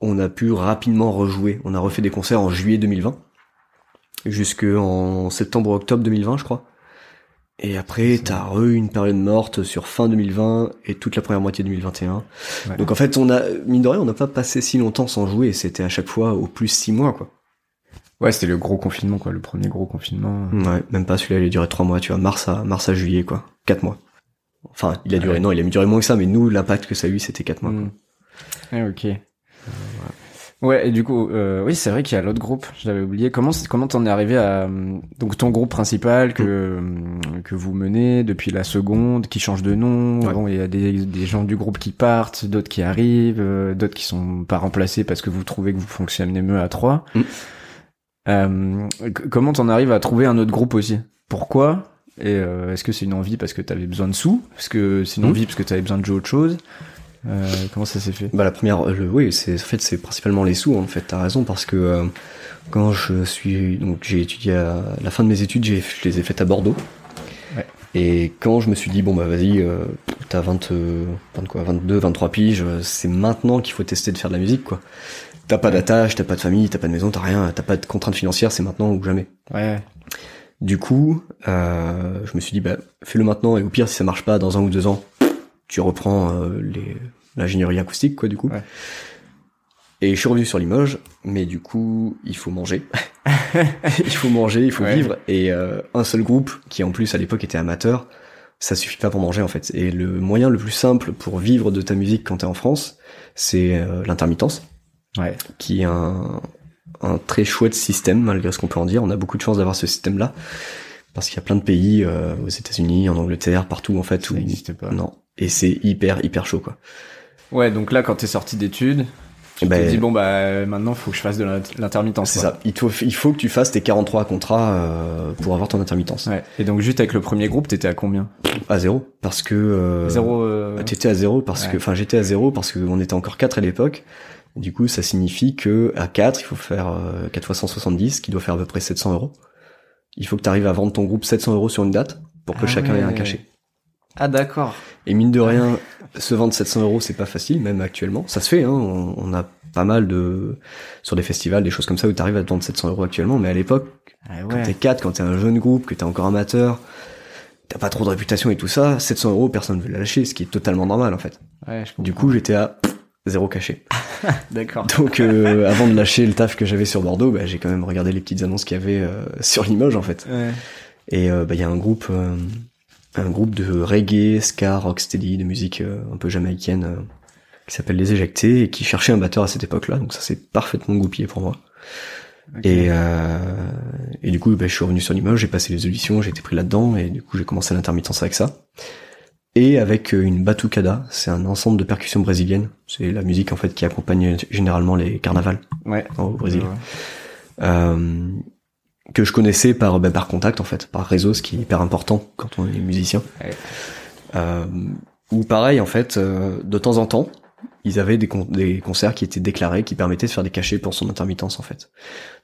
on a pu rapidement rejouer. On a refait des concerts en juillet 2020 jusqu'en septembre-octobre 2020 je crois. Et après, t'as re eu une période morte sur fin 2020 et toute la première moitié 2021. Ouais. Donc en fait, on a, mine de rien, on n'a pas passé si longtemps sans jouer. C'était à chaque fois au plus six mois, quoi. Ouais, c'était le gros confinement, quoi, le premier gros confinement. Ouais, même pas celui-là, il a duré trois mois, tu vois, mars à, mars à juillet, quoi. Quatre mois. Enfin, il a duré, Ouais. non, il a duré moins que ça, mais nous, l'impact que ça a eu, c'était quatre mois, quoi. Mm. Ah, ok. Ouais, et du coup, euh, oui, c'est vrai qu'il y a l'autre groupe, je l'avais oublié. Comment comment t'en es arrivé à euh, donc ton groupe principal que euh, que vous menez depuis la seconde, qui change de nom. Ouais. Bon, il y a des des gens du groupe qui partent, d'autres qui arrivent, euh, d'autres qui sont pas remplacés parce que vous trouvez que vous fonctionnez mieux à trois. Mm. Euh, comment t'en arrives à trouver un autre groupe aussi? Pourquoi? Et euh, est-ce que c'est une envie parce que t'avais besoin de sous? Est-ce que c'est une Mm. envie parce que t'avais besoin de jouer autre chose? Euh, Comment ça s'est fait? Bah la première, le, oui, c'est en fait c'est principalement les sous en fait. T'as raison parce que quand je suis donc j'ai étudié à la fin de mes études, j'ai je les ai faites à Bordeaux. Ouais. Et quand je me suis dit bon bah vas-y, t'as 20, euh, 20 quoi, 22, 23 piges, c'est maintenant qu'il faut tester de faire de la musique quoi. T'as pas d'attache, t'as pas de famille, t'as pas de maison, t'as rien, t'as pas de contraintes financières, c'est maintenant ou jamais. Ouais. Du coup, euh, je me suis dit, bah, fais-le maintenant et au pire, si ça marche pas dans un ou deux ans, tu reprends euh, les l'ingénierie acoustique, quoi, du coup. Ouais. Et je suis revenu sur Limoges, mais du coup, il faut manger. il faut manger, il faut Ouais. vivre. Et euh, un seul groupe, qui en plus à l'époque était amateur, ça suffit pas pour manger en fait. Et le moyen le plus simple pour vivre de ta musique quand t'es en France, c'est euh, l'intermittence, Ouais. qui est un, un très chouette système, malgré ce qu'on peut en dire. On a beaucoup de chance d'avoir ce système-là. Parce qu'il y a plein de pays, euh, aux États-Unis, en Angleterre, partout en fait, Ça où n'existait pas. non. Et c'est hyper hyper chaud quoi. Ouais, donc là, quand t'es sorti d'études, tu Eh ben, te dis bon bah maintenant faut que je fasse de l'int- l'intermittence. C'est ça. Il, faut- il faut que tu fasses tes 43 contrats euh, pour avoir ton intermittence. Ouais. Et donc juste avec le premier groupe, t'étais à combien? À zéro. Parce que... Euh, Zéro. euh, T'étais à zéro parce Ouais. que... Enfin, j'étais à zéro parce qu'on était encore 4 à l'époque. Du coup, ça signifie que à 4, il faut faire euh, 4 fois 170, qui doit faire à peu près 700 euros. Il faut que tu arrives à vendre ton groupe 700 euros sur une date pour que Ah chacun ait un cachet. Ah d'accord. Et mine de rien, se vendre 700 euros, c'est pas facile, même actuellement. Ça se fait, hein. On, on a pas mal de... Sur des festivals, des choses comme ça où t'arrives à te vendre 700 euros actuellement. Mais à l'époque, Ah quand t'es 4, quand t'es un jeune groupe, que t'es encore amateur, t'as pas trop de réputation et tout ça, 700 euros, personne ne veut la lâcher, ce qui est totalement normal en fait. Ouais, je Du coup, j'étais à zéro cachet. d'accord. Donc euh, avant de lâcher le taf que j'avais sur Bordeaux, bah, j'ai quand même regardé les petites annonces qu'il y avait euh, sur Limoges en fait. Ouais. Et euh, bah, il y a un groupe, un groupe de reggae, ska, rocksteady, de musique un peu jamaïcaine qui s'appelle Les Éjectés et qui cherchait un batteur à cette époque-là. Donc ça s'est parfaitement goupillé pour moi. Et du coup, bah, je suis revenu sur Limoges, j'ai passé les auditions, j'ai été pris là-dedans, et du coup, j'ai commencé l'intermittence avec ça. Et avec euh, une batucada, c'est un ensemble de percussions brésiliennes. C'est la musique en fait qui accompagne généralement les carnavals Ouais. au Brésil. Ouais. Euh, que je connaissais par bah, par contact en fait, par réseau, ce qui est hyper important quand on est musicien. Ouais. Euh, ou pareil en fait, euh, de temps en temps, ils avaient des, con- des concerts qui étaient déclarés, qui permettaient de faire des cachets pour son intermittence en fait.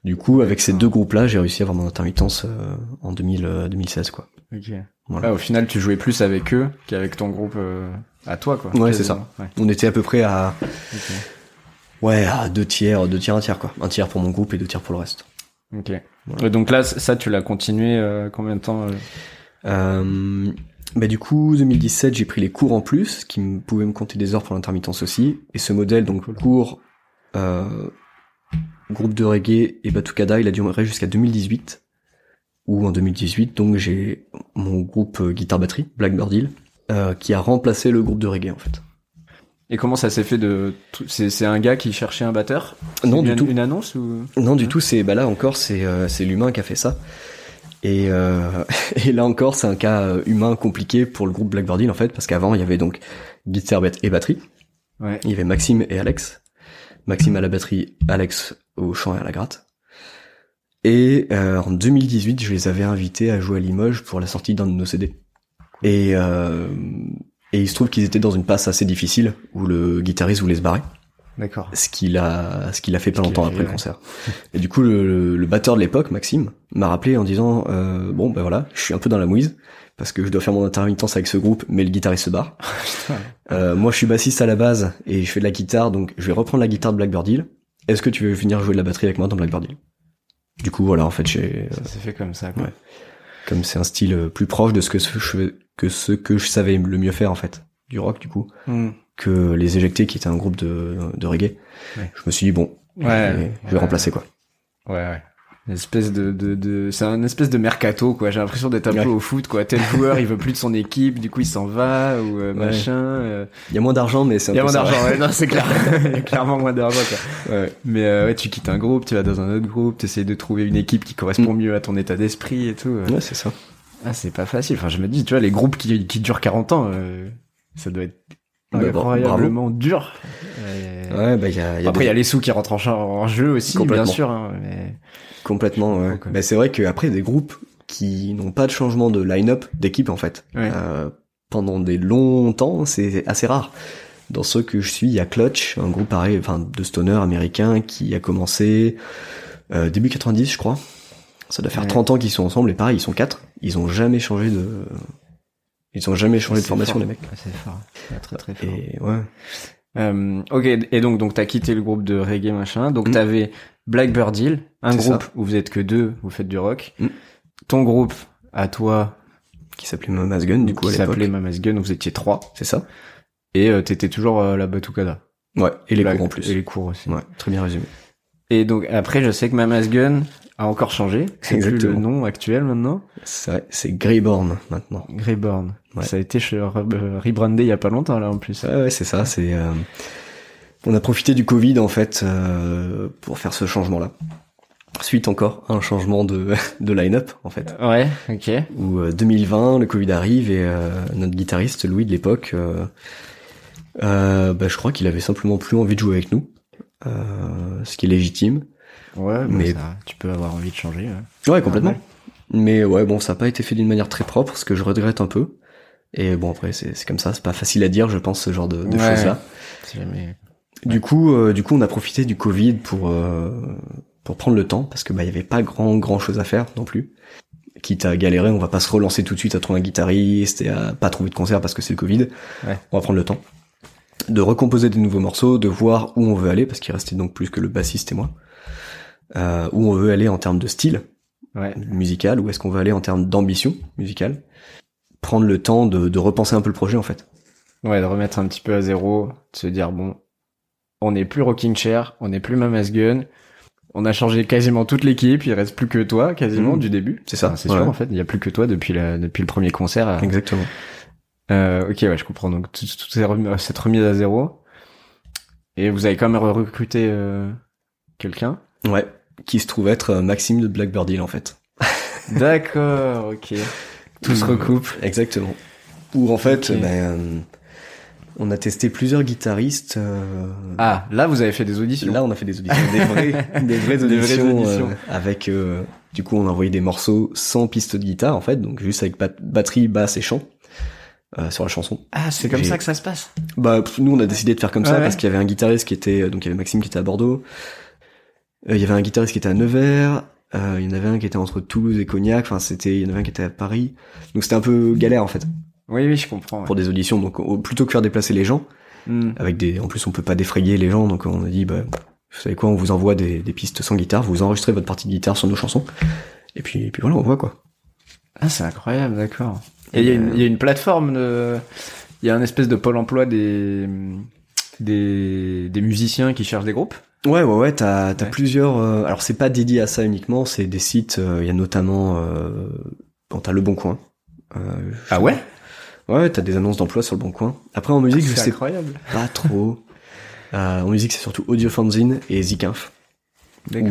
Du coup, avec ces deux groupes-là, j'ai réussi à avoir mon intermittence euh, en 2000, euh, 2016 quoi. Ok. Voilà. Ouais, au final, tu jouais plus avec eux qu'avec ton groupe euh, à toi, quoi. Ouais, c'est Quasiment. Ouais. On était à peu près à ouais à deux tiers, deux tiers, un tiers quoi. Un tiers pour mon groupe et deux tiers pour le reste. Ok. Voilà. Et donc là, ça, tu l'as continué euh, combien de temps euh Euh, bah du coup, 2017, j'ai pris les cours en plus, qui me pouvaient me compter des heures pour l'intermittence aussi. Et ce modèle, donc cours, euh, groupe de reggae et batucada, il a duré jusqu'à 2018. Ou en 2018, donc j'ai mon groupe euh, guitare-batterie, Blackbird Hill, euh, qui a remplacé le groupe de reggae en fait. Et comment ça s'est fait de c'est c'est un gars qui cherchait un batteur? Non une, du tout. Une annonce ou? Non du tout, c'est bah là encore c'est euh, c'est l'humain qui a fait ça. Et, euh, et là encore c'est un cas euh, humain compliqué pour le groupe Blackbird Hill en fait parce qu'avant il y avait donc guitare et batterie. Ouais. Il y avait Maxime et Alex. Maxime à la batterie, Alex au chant et à la gratte. Et euh, en 2018, je les avais invités à jouer à Limoges pour la sortie d'un de nos CD. Et, euh, et il se trouve qu'ils étaient dans une passe assez difficile où le guitariste voulait se barrer, D'accord. ce qu'il a, ce qu'il a fait pas longtemps après le concert. Et du coup, le, le- batteur de l'époque, Maxime, m'a rappelé en disant euh, bon ben voilà, je suis un peu dans la mouise parce que je dois faire mon intermittence avec ce groupe, mais le guitariste se barre. Euh, moi, je suis bassiste à la base et je fais de la guitare, donc je vais reprendre la guitare de Blackbird Hill. Est-ce que tu veux venir jouer de la batterie avec moi dans Blackbird Hill? Du coup, voilà, en fait, j'ai, Ça s'est fait comme ça. Quoi. Ouais. comme c'est un style euh, plus proche de ce que je, que ce que je savais le mieux faire en fait, du rock du coup, Hmm. que les Éjectés qui étaient un groupe de, de reggae. Ouais. Je me suis dit bon, Ouais. je vais, je vais remplacer quoi. Ouais, ouais. Une espèce de, de, de... c'est un espèce de mercato quoi. J'ai l'impression d'être un Ouais. peu au foot quoi. Tel joueur il veut plus de son équipe, du coup il s'en va ou euh, Ouais. machin. euh. Il y a moins d'argent, mais c'est Il y a moins d'argent. ouais. Non c'est clair. Il y a clairement moins d'argent quoi. Ouais. Mais euh, ouais tu quittes un groupe, tu vas dans un autre groupe, tu essayes de trouver une équipe qui correspond Mm. mieux à ton état d'esprit et tout. Ouais, c'est ça. Ah c'est pas facile. Enfin je me dis tu vois les groupes qui, qui durent 40 ans, euh, ça doit être bra- incroyablement dur. Ouais, bah il y a, y a Après, il des- y a les sous qui rentrent en, jeu aussi, bien sûr. Hein, mais... Complètement, ouais. Bah, c'est vrai qu'après, des groupes qui n'ont pas de changement de line-up d'équipe, en fait, Ouais. euh, pendant des longs temps, c'est assez rare. Dans ceux que je suis, il y a Clutch, un groupe pareil, enfin, de stoner américain qui a commencé euh, début 90, je crois. Ça doit faire Ouais. 30 ans qu'ils sont ensemble, et pareil, ils sont quatre. Ils ont jamais changé de... Ils ont jamais changé de formation, fort. les mecs. C'est fort. Très très fort. Et ouais. Euh, ok, et donc donc t'as quitté le groupe de reggae machin. Donc Mm. t'avais Blackbird Hill, un groupe ça. où vous êtes que deux, vous faites du rock. Mm. ton groupe à toi, Qui s'appelait Mama's Gun, du coup, à l'époque. s'appelait Mama's Gun, vous étiez trois, C'est ça et euh, t'étais toujours euh, la Batucada. Ouais, et les cours en plus. Et les cours aussi. Ouais, très bien résumé. Et donc après, je sais que Mama's Gun a encore changé. C'est plus le nom actuel maintenant. C'est vrai, c'est Greyborn maintenant. Greyborn. Ouais. Ça a été re- rebrandé il y a pas longtemps là en plus. Ouais, ouais, c'est ça. C'est euh, on a profité du Covid en fait euh, pour faire ce changement-là. Suite encore à un changement de de line-up en fait. Ouais, ok. Où euh, 2020, le Covid arrive et euh, notre guitariste Louis de l'époque, euh, bah, je crois qu'il avait simplement plus envie de jouer avec nous, euh, ce qui est légitime. Ouais, mais Mais- ça, tu peux avoir envie de changer. ouais. Ouais, complètement. Ouais. Mais ouais, bon, ça n'a pas été fait d'une manière très propre, ce que je regrette un peu. Et bon, après, c'est c'est comme ça, c'est pas facile à dire, je pense, ce genre de, de Ouais. choses-là. Jamais- Du coup, euh, du coup, on a profité du Covid pour euh, pour prendre le temps parce que bah il y avait pas grand grand chose à faire non plus. Quitte à galérer, on va pas se relancer tout de suite à trouver un guitariste et à pas trouver de concert parce que c'est le Covid. Ouais. On va prendre le temps de recomposer des nouveaux morceaux, de voir où on veut aller parce qu'il restait donc plus que le bassiste et moi. Euh, où on veut aller en termes de style Ouais. musical, où est-ce qu'on veut aller en termes d'ambition musicale. Prendre le temps de, de repenser un peu le projet en fait. Ouais, de remettre un petit peu à zéro, de se dire bon, on n'est plus Rocking Chair, on n'est plus Mama's Gun, on a changé quasiment toute l'équipe, il reste plus que toi quasiment Mhm. du début. C'est ça, Enfin, c'est ouais. sûr en fait, il y a plus que toi depuis la, depuis le premier concert. euh. Exactement. Euh, ok, ouais, je comprends. Donc toute rem- cette remise à zéro, et vous avez quand même recruté euh, quelqu'un? Ouais. Qui se trouve être euh, Maxime de Blackbird Hill en fait. D'accord, ok. Tout se Mmh. recoupe. Exactement. Où en fait, ben, euh, on a testé plusieurs guitaristes. euh, Ah, là vous avez fait des auditions. Là, on a fait des auditions, des vraies, des vraies Des vraies auditions, euh, avec. euh, du coup, on a envoyé des morceaux sans piste de guitare en fait, donc juste avec bat- batterie, basse et chant euh, sur la chanson. Ah, c'est comme ça que ça se passe. Bah, pff, nous, on a décidé de faire comme Ouais, ça ouais. parce qu'il y avait un guitariste qui était, donc il y avait Maxime qui était à Bordeaux. Euh, il y avait un guitariste qui était à Nevers. euh, il y en avait un qui était entre Toulouse et Cognac. Enfin, c'était, il y en avait un qui était à Paris. Donc c'était un peu galère en fait Oui, oui, je comprends. ouais. pour des auditions. Donc au- plutôt que faire déplacer les gens, Hmm. avec des, en plus on peut pas défrayer les gens. Donc on a dit, bah, vous savez quoi, on vous envoie des, des pistes sans guitare. Vous enregistrez votre partie de guitare sur nos chansons. Et puis, et puis voilà, on voit quoi. Ah, c'est incroyable, d'accord. Et il y, a une- il y a une plateforme de, il y a un espèce de pôle emploi des, des, des musiciens qui cherchent des groupes. Ouais, ouais, ouais, t'as, t'as Ouais. plusieurs. euh, alors c'est pas dédié à ça uniquement, c'est des sites. euh, Il y a notamment, euh, bon, t'as le Bon Coin. Euh, Ah ouais? Ouais, t'as des annonces d'emploi sur le Bon Coin. Après en musique, je c'est sais incroyable. pas trop. Euh, en musique, c'est surtout Audiofanzine et Zikinf.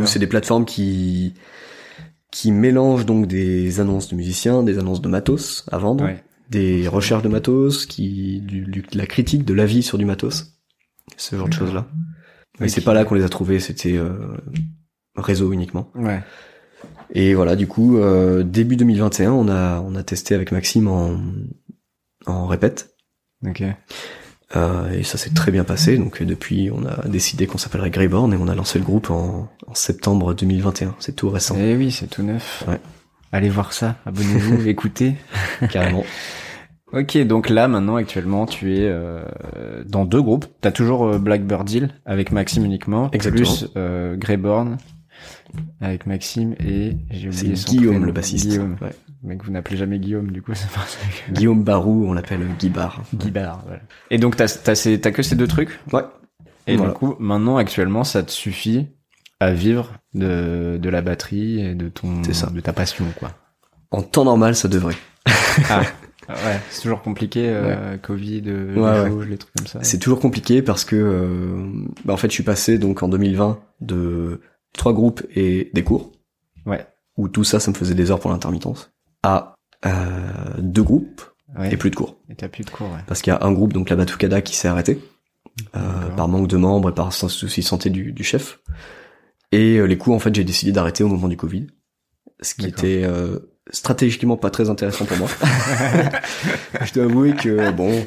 C'est des plateformes qui qui mélangent donc des annonces de musiciens, des annonces de matos à vendre, Ouais. des recherches de matos, qui du, du- de la critique, de l'avis sur du matos, ce genre de D'accord. choses-là. Mais c'est pas là qu'on les a trouvés, c'était euh, réseau uniquement. Ouais. Et voilà, du coup, euh, début 2021, on a on a testé avec Maxime en en répète. Ok. Euh, et ça s'est très bien passé. Donc euh, depuis, on a décidé qu'on s'appellerait Greyborn et on a lancé le groupe en, en septembre 2021. C'est tout récent, Eh oui, c'est tout neuf. Ouais. Allez voir ça, abonnez-vous, écoutez. carrément. Ok, donc là, maintenant, actuellement, tu es euh, dans deux groupes. T'as toujours euh, Blackbird Hill avec Maxime uniquement, Exactement. plus euh, Greyborn avec Maxime et j'ai oublié son Guillaume prénom. le bassiste. Guillaume. Ouais. Mais que vous n'appelez jamais Guillaume, du coup, c'est pas ça. que- Guillaume Barou, on l'appelle Guy Bar. Guy Ballard, voilà. Et donc t'as t'as ces- t'as que ces deux trucs? Ouais. Et Voilà. du coup, maintenant, actuellement, ça te suffit à vivre de de la batterie et de ton C'est ça. de ta passion, quoi. En temps normal, ça devrait. Ah, ouais, c'est toujours compliqué, euh, Covid, euh, les Ouais, ouais. jauges, les trucs comme ça. C'est toujours compliqué parce que, euh, bah, en fait, je suis passé donc en 2020 de trois groupes et des cours, Ouais. où tout ça, ça me faisait des heures pour l'intermittence, à euh, deux groupes Ouais. et plus de cours. Et t'as plus de cours, ouais. Parce qu'il y a un groupe, donc la Batucada, qui s'est arrêté. euh, D'accord. par manque de membres et par souci de santé du, du chef. Et euh, les cours, en fait, j'ai décidé d'arrêter au moment du Covid, ce qui était euh, stratégiquement pas très intéressant pour moi. je dois avouer que bon,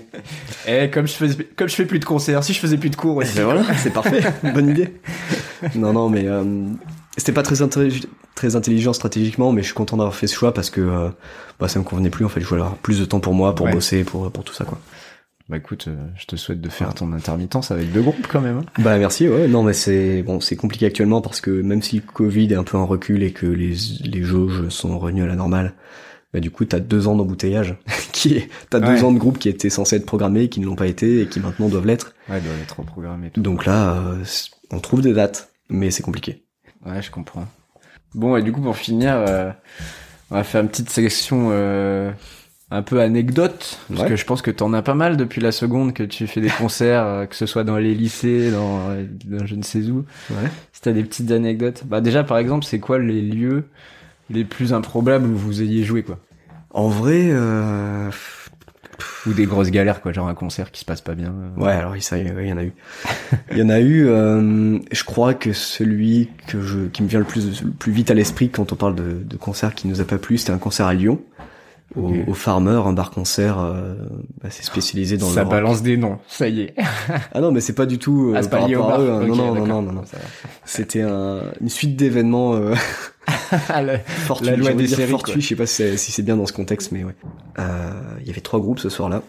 Eh, comme je faisais, comme je fais plus de concerts, si je faisais plus de cours aussi. ben voilà, c'est parfait, bonne idée. Non, non, mais euh, c'était pas très, intellig- très intelligent stratégiquement, mais je suis content d'avoir fait ce choix parce que euh, bah, ça me convenait plus. En fait, je voulais avoir plus de temps pour moi, pour Ouais. bosser, pour pour tout ça, quoi. Bah écoute, euh, je te souhaite de faire ton intermittence avec deux groupes quand même. hein. Bah merci, ouais. Non, mais c'est bon, c'est compliqué actuellement parce que même si le Covid est un peu en recul et que les les jauges sont revenus à la normale, bah du coup t'as deux ans d'embouteillage, qui est, t'as deux ans de groupes qui étaient censés être programmés, qui ne l'ont pas été et qui maintenant doivent l'être. Ouais, doit être reprogrammé. et tout. Donc là, euh, on trouve des dates, mais c'est compliqué. Ouais, je comprends. Bon, et du coup, pour finir, euh, on va faire une petite sélection euh, un peu anecdote, parce Ouais. que je pense que t'en as pas mal depuis la seconde que tu fais des concerts, euh, que ce soit dans les lycées, dans, euh, dans je ne sais où. Ouais. Si t'as des petites anecdotes. Bah déjà, par exemple, c'est quoi les lieux les plus improbables où vous ayez joué, quoi? En vrai, euh... Ou des grosses galères, quoi, genre un concert qui se passe pas bien. euh. ouais, alors ça, ouais, il y en a eu. Il y en a eu. euh, je crois que celui que je, qui me vient le plus, le plus vite à l'esprit quand on parle de, de concert qui nous a pas plu, c'était un concert à Lyon. Au, Ok. au Farmer, un bar concert euh, assez spécialisé dans Ça le rock. balance des noms, ça y est. Ah non, mais c'est pas du tout euh, Ah, par rapport à eux, hein. Ok, non, non, non, non, non. C'était un, une suite d'événements euh, Ah. La loi des séries, fortuits, quoi. je sais pas si c'est bien dans ce contexte, mais ouais. Euh, Il y avait trois groupes ce soir-là.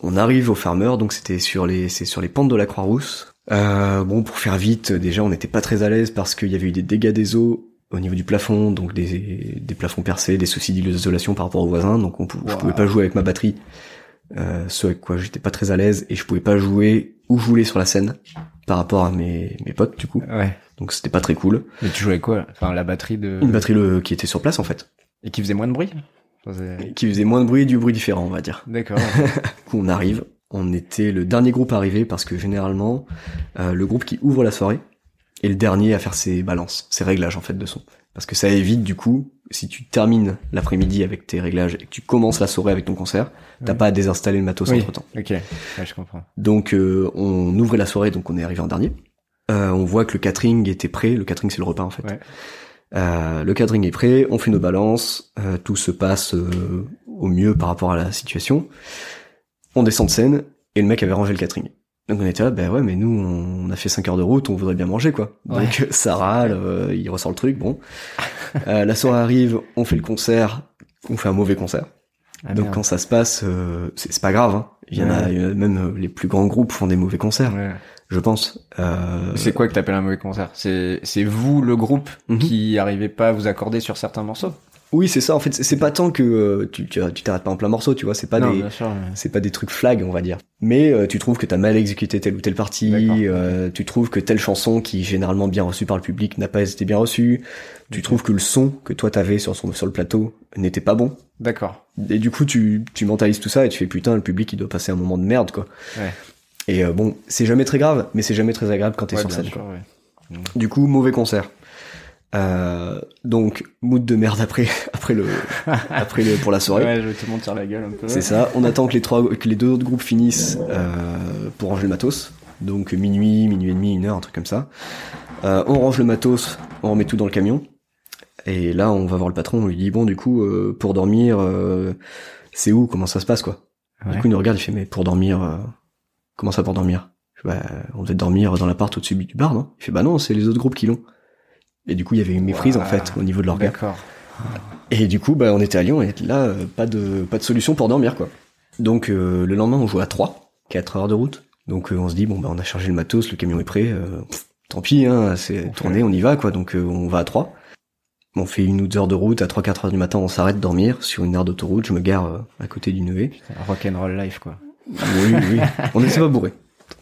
On arrive au Farmer, donc c'était sur les, c'est sur les pentes de la Croix-Rousse. Euh, bon, pour faire vite, déjà, on n'était pas très à l'aise parce qu'il y avait eu des dégâts des eaux au niveau du plafond, donc des, des plafonds percés, des soucis d'isolation par rapport aux voisins, donc on, pou- je Wow. pouvais pas jouer avec ma batterie, euh, ce avec quoi j'étais pas très à l'aise, et je pouvais pas jouer où je voulais sur la scène par rapport à mes, mes potes, du coup. Ouais. Donc c'était pas très cool. Mais tu jouais quoi? Enfin, la batterie de... Une batterie le, qui était sur place, en fait, Et qui faisait moins de bruit? Qui faisait moins de bruit, du bruit différent, on va dire. D'accord. Du coup, on arrive. On était le dernier groupe arrivé parce que généralement, euh, le groupe qui ouvre la soirée est le dernier à faire ses balances, ses réglages en fait de son. Parce que ça évite du coup, si tu termines l'après-midi avec tes réglages et que tu commences la soirée avec ton concert, t'as pas à désinstaller le matos Oui. entre temps. ok, ouais, je comprends. Donc euh, on ouvrait la soirée, donc on est arrivé en dernier. Euh, on voit que le catering était prêt. Le catering c'est le repas en fait. Ouais. Euh, le catering est prêt, on fait nos balances, euh, tout se passe euh, au mieux par rapport à la situation. On descend de scène et le mec avait rangé le catering. Donc on était là, ben ouais, mais nous on a fait 5 heures de route, on voudrait bien manger quoi. Ouais. Donc ça râle, euh, il ressort le truc, bon. Euh, la soirée arrive, on fait le concert, on fait un mauvais concert. Ah, Donc merde. quand ça se passe, euh, c'est pas grave. Hein. Il y en a, Ouais. il y en a même euh, les plus grands groupes font des mauvais concerts, Ouais. je pense. Euh, C'est quoi que t'appelles un mauvais concert? C'est c'est vous le groupe Mhm. qui arrivez pas à vous accorder sur certains morceaux? Oui, c'est ça. En fait, c'est- pas tant que euh, tu t'arrêtes pas en plein morceau, tu vois. C'est pas Non, des c'est pas des trucs flag, on va dire. Mais euh, tu trouves que t'as mal exécuté telle ou telle partie. Euh, tu trouves que telle chanson qui est généralement bien reçue par le public n'a pas été bien reçue. Tu trouves que le son que toi t'avais sur son, sur le plateau n'était pas bon. D'accord. Et du coup, tu tu mentalises tout ça et tu fais putain, le public il doit passer un moment de merde quoi. Ouais. Et bon, c'est jamais très grave, mais c'est jamais très agréable quand t'es Ouais, sur scène. sûr, ouais. Du coup, mauvais concert. Euh, donc mood de merde après après le après le pour la soirée. Ouais, je vais te mentir la gueule un peu. C'est ça. On attend que les trois, que les deux autres groupes finissent euh, pour ranger le matos. Donc minuit, minuit et demi, une heure, un truc comme ça. Euh, on range le matos, on remet tout dans le camion. Et là, on va voir le patron. On lui dit bon, du coup, euh, pour dormir, euh, c'est où? Comment ça se passe quoi? Ouais. Du coup, il nous regarde, il fait mais pour dormir, euh, comment ça pour dormir? Bah, on devait dormir dans l'appart au-dessus du bar, non? Il fait bah non, c'est les autres groupes qui l'ont. Et du coup, il y avait une méprise en fait au niveau de. D'accord. Et du coup, bah, on était à Lyon et là, euh, pas de, pas de solution pour dormir, quoi. Donc, euh, le lendemain, on joue à 3, 4 heures de route. Donc, euh, on se dit, bon, bah, on a chargé le matos, le camion est prêt, euh, pff, tant pis, hein, c'est tourné, on y va, quoi. Donc, euh, on va à 3. On fait une ou deux heures de route, à 3-4 heures du matin, on s'arrête dormir sur une aire d'autoroute, je me gare à côté d'une haie. Rock'n'roll life, quoi. Oui, oui, on n'était pas bourré.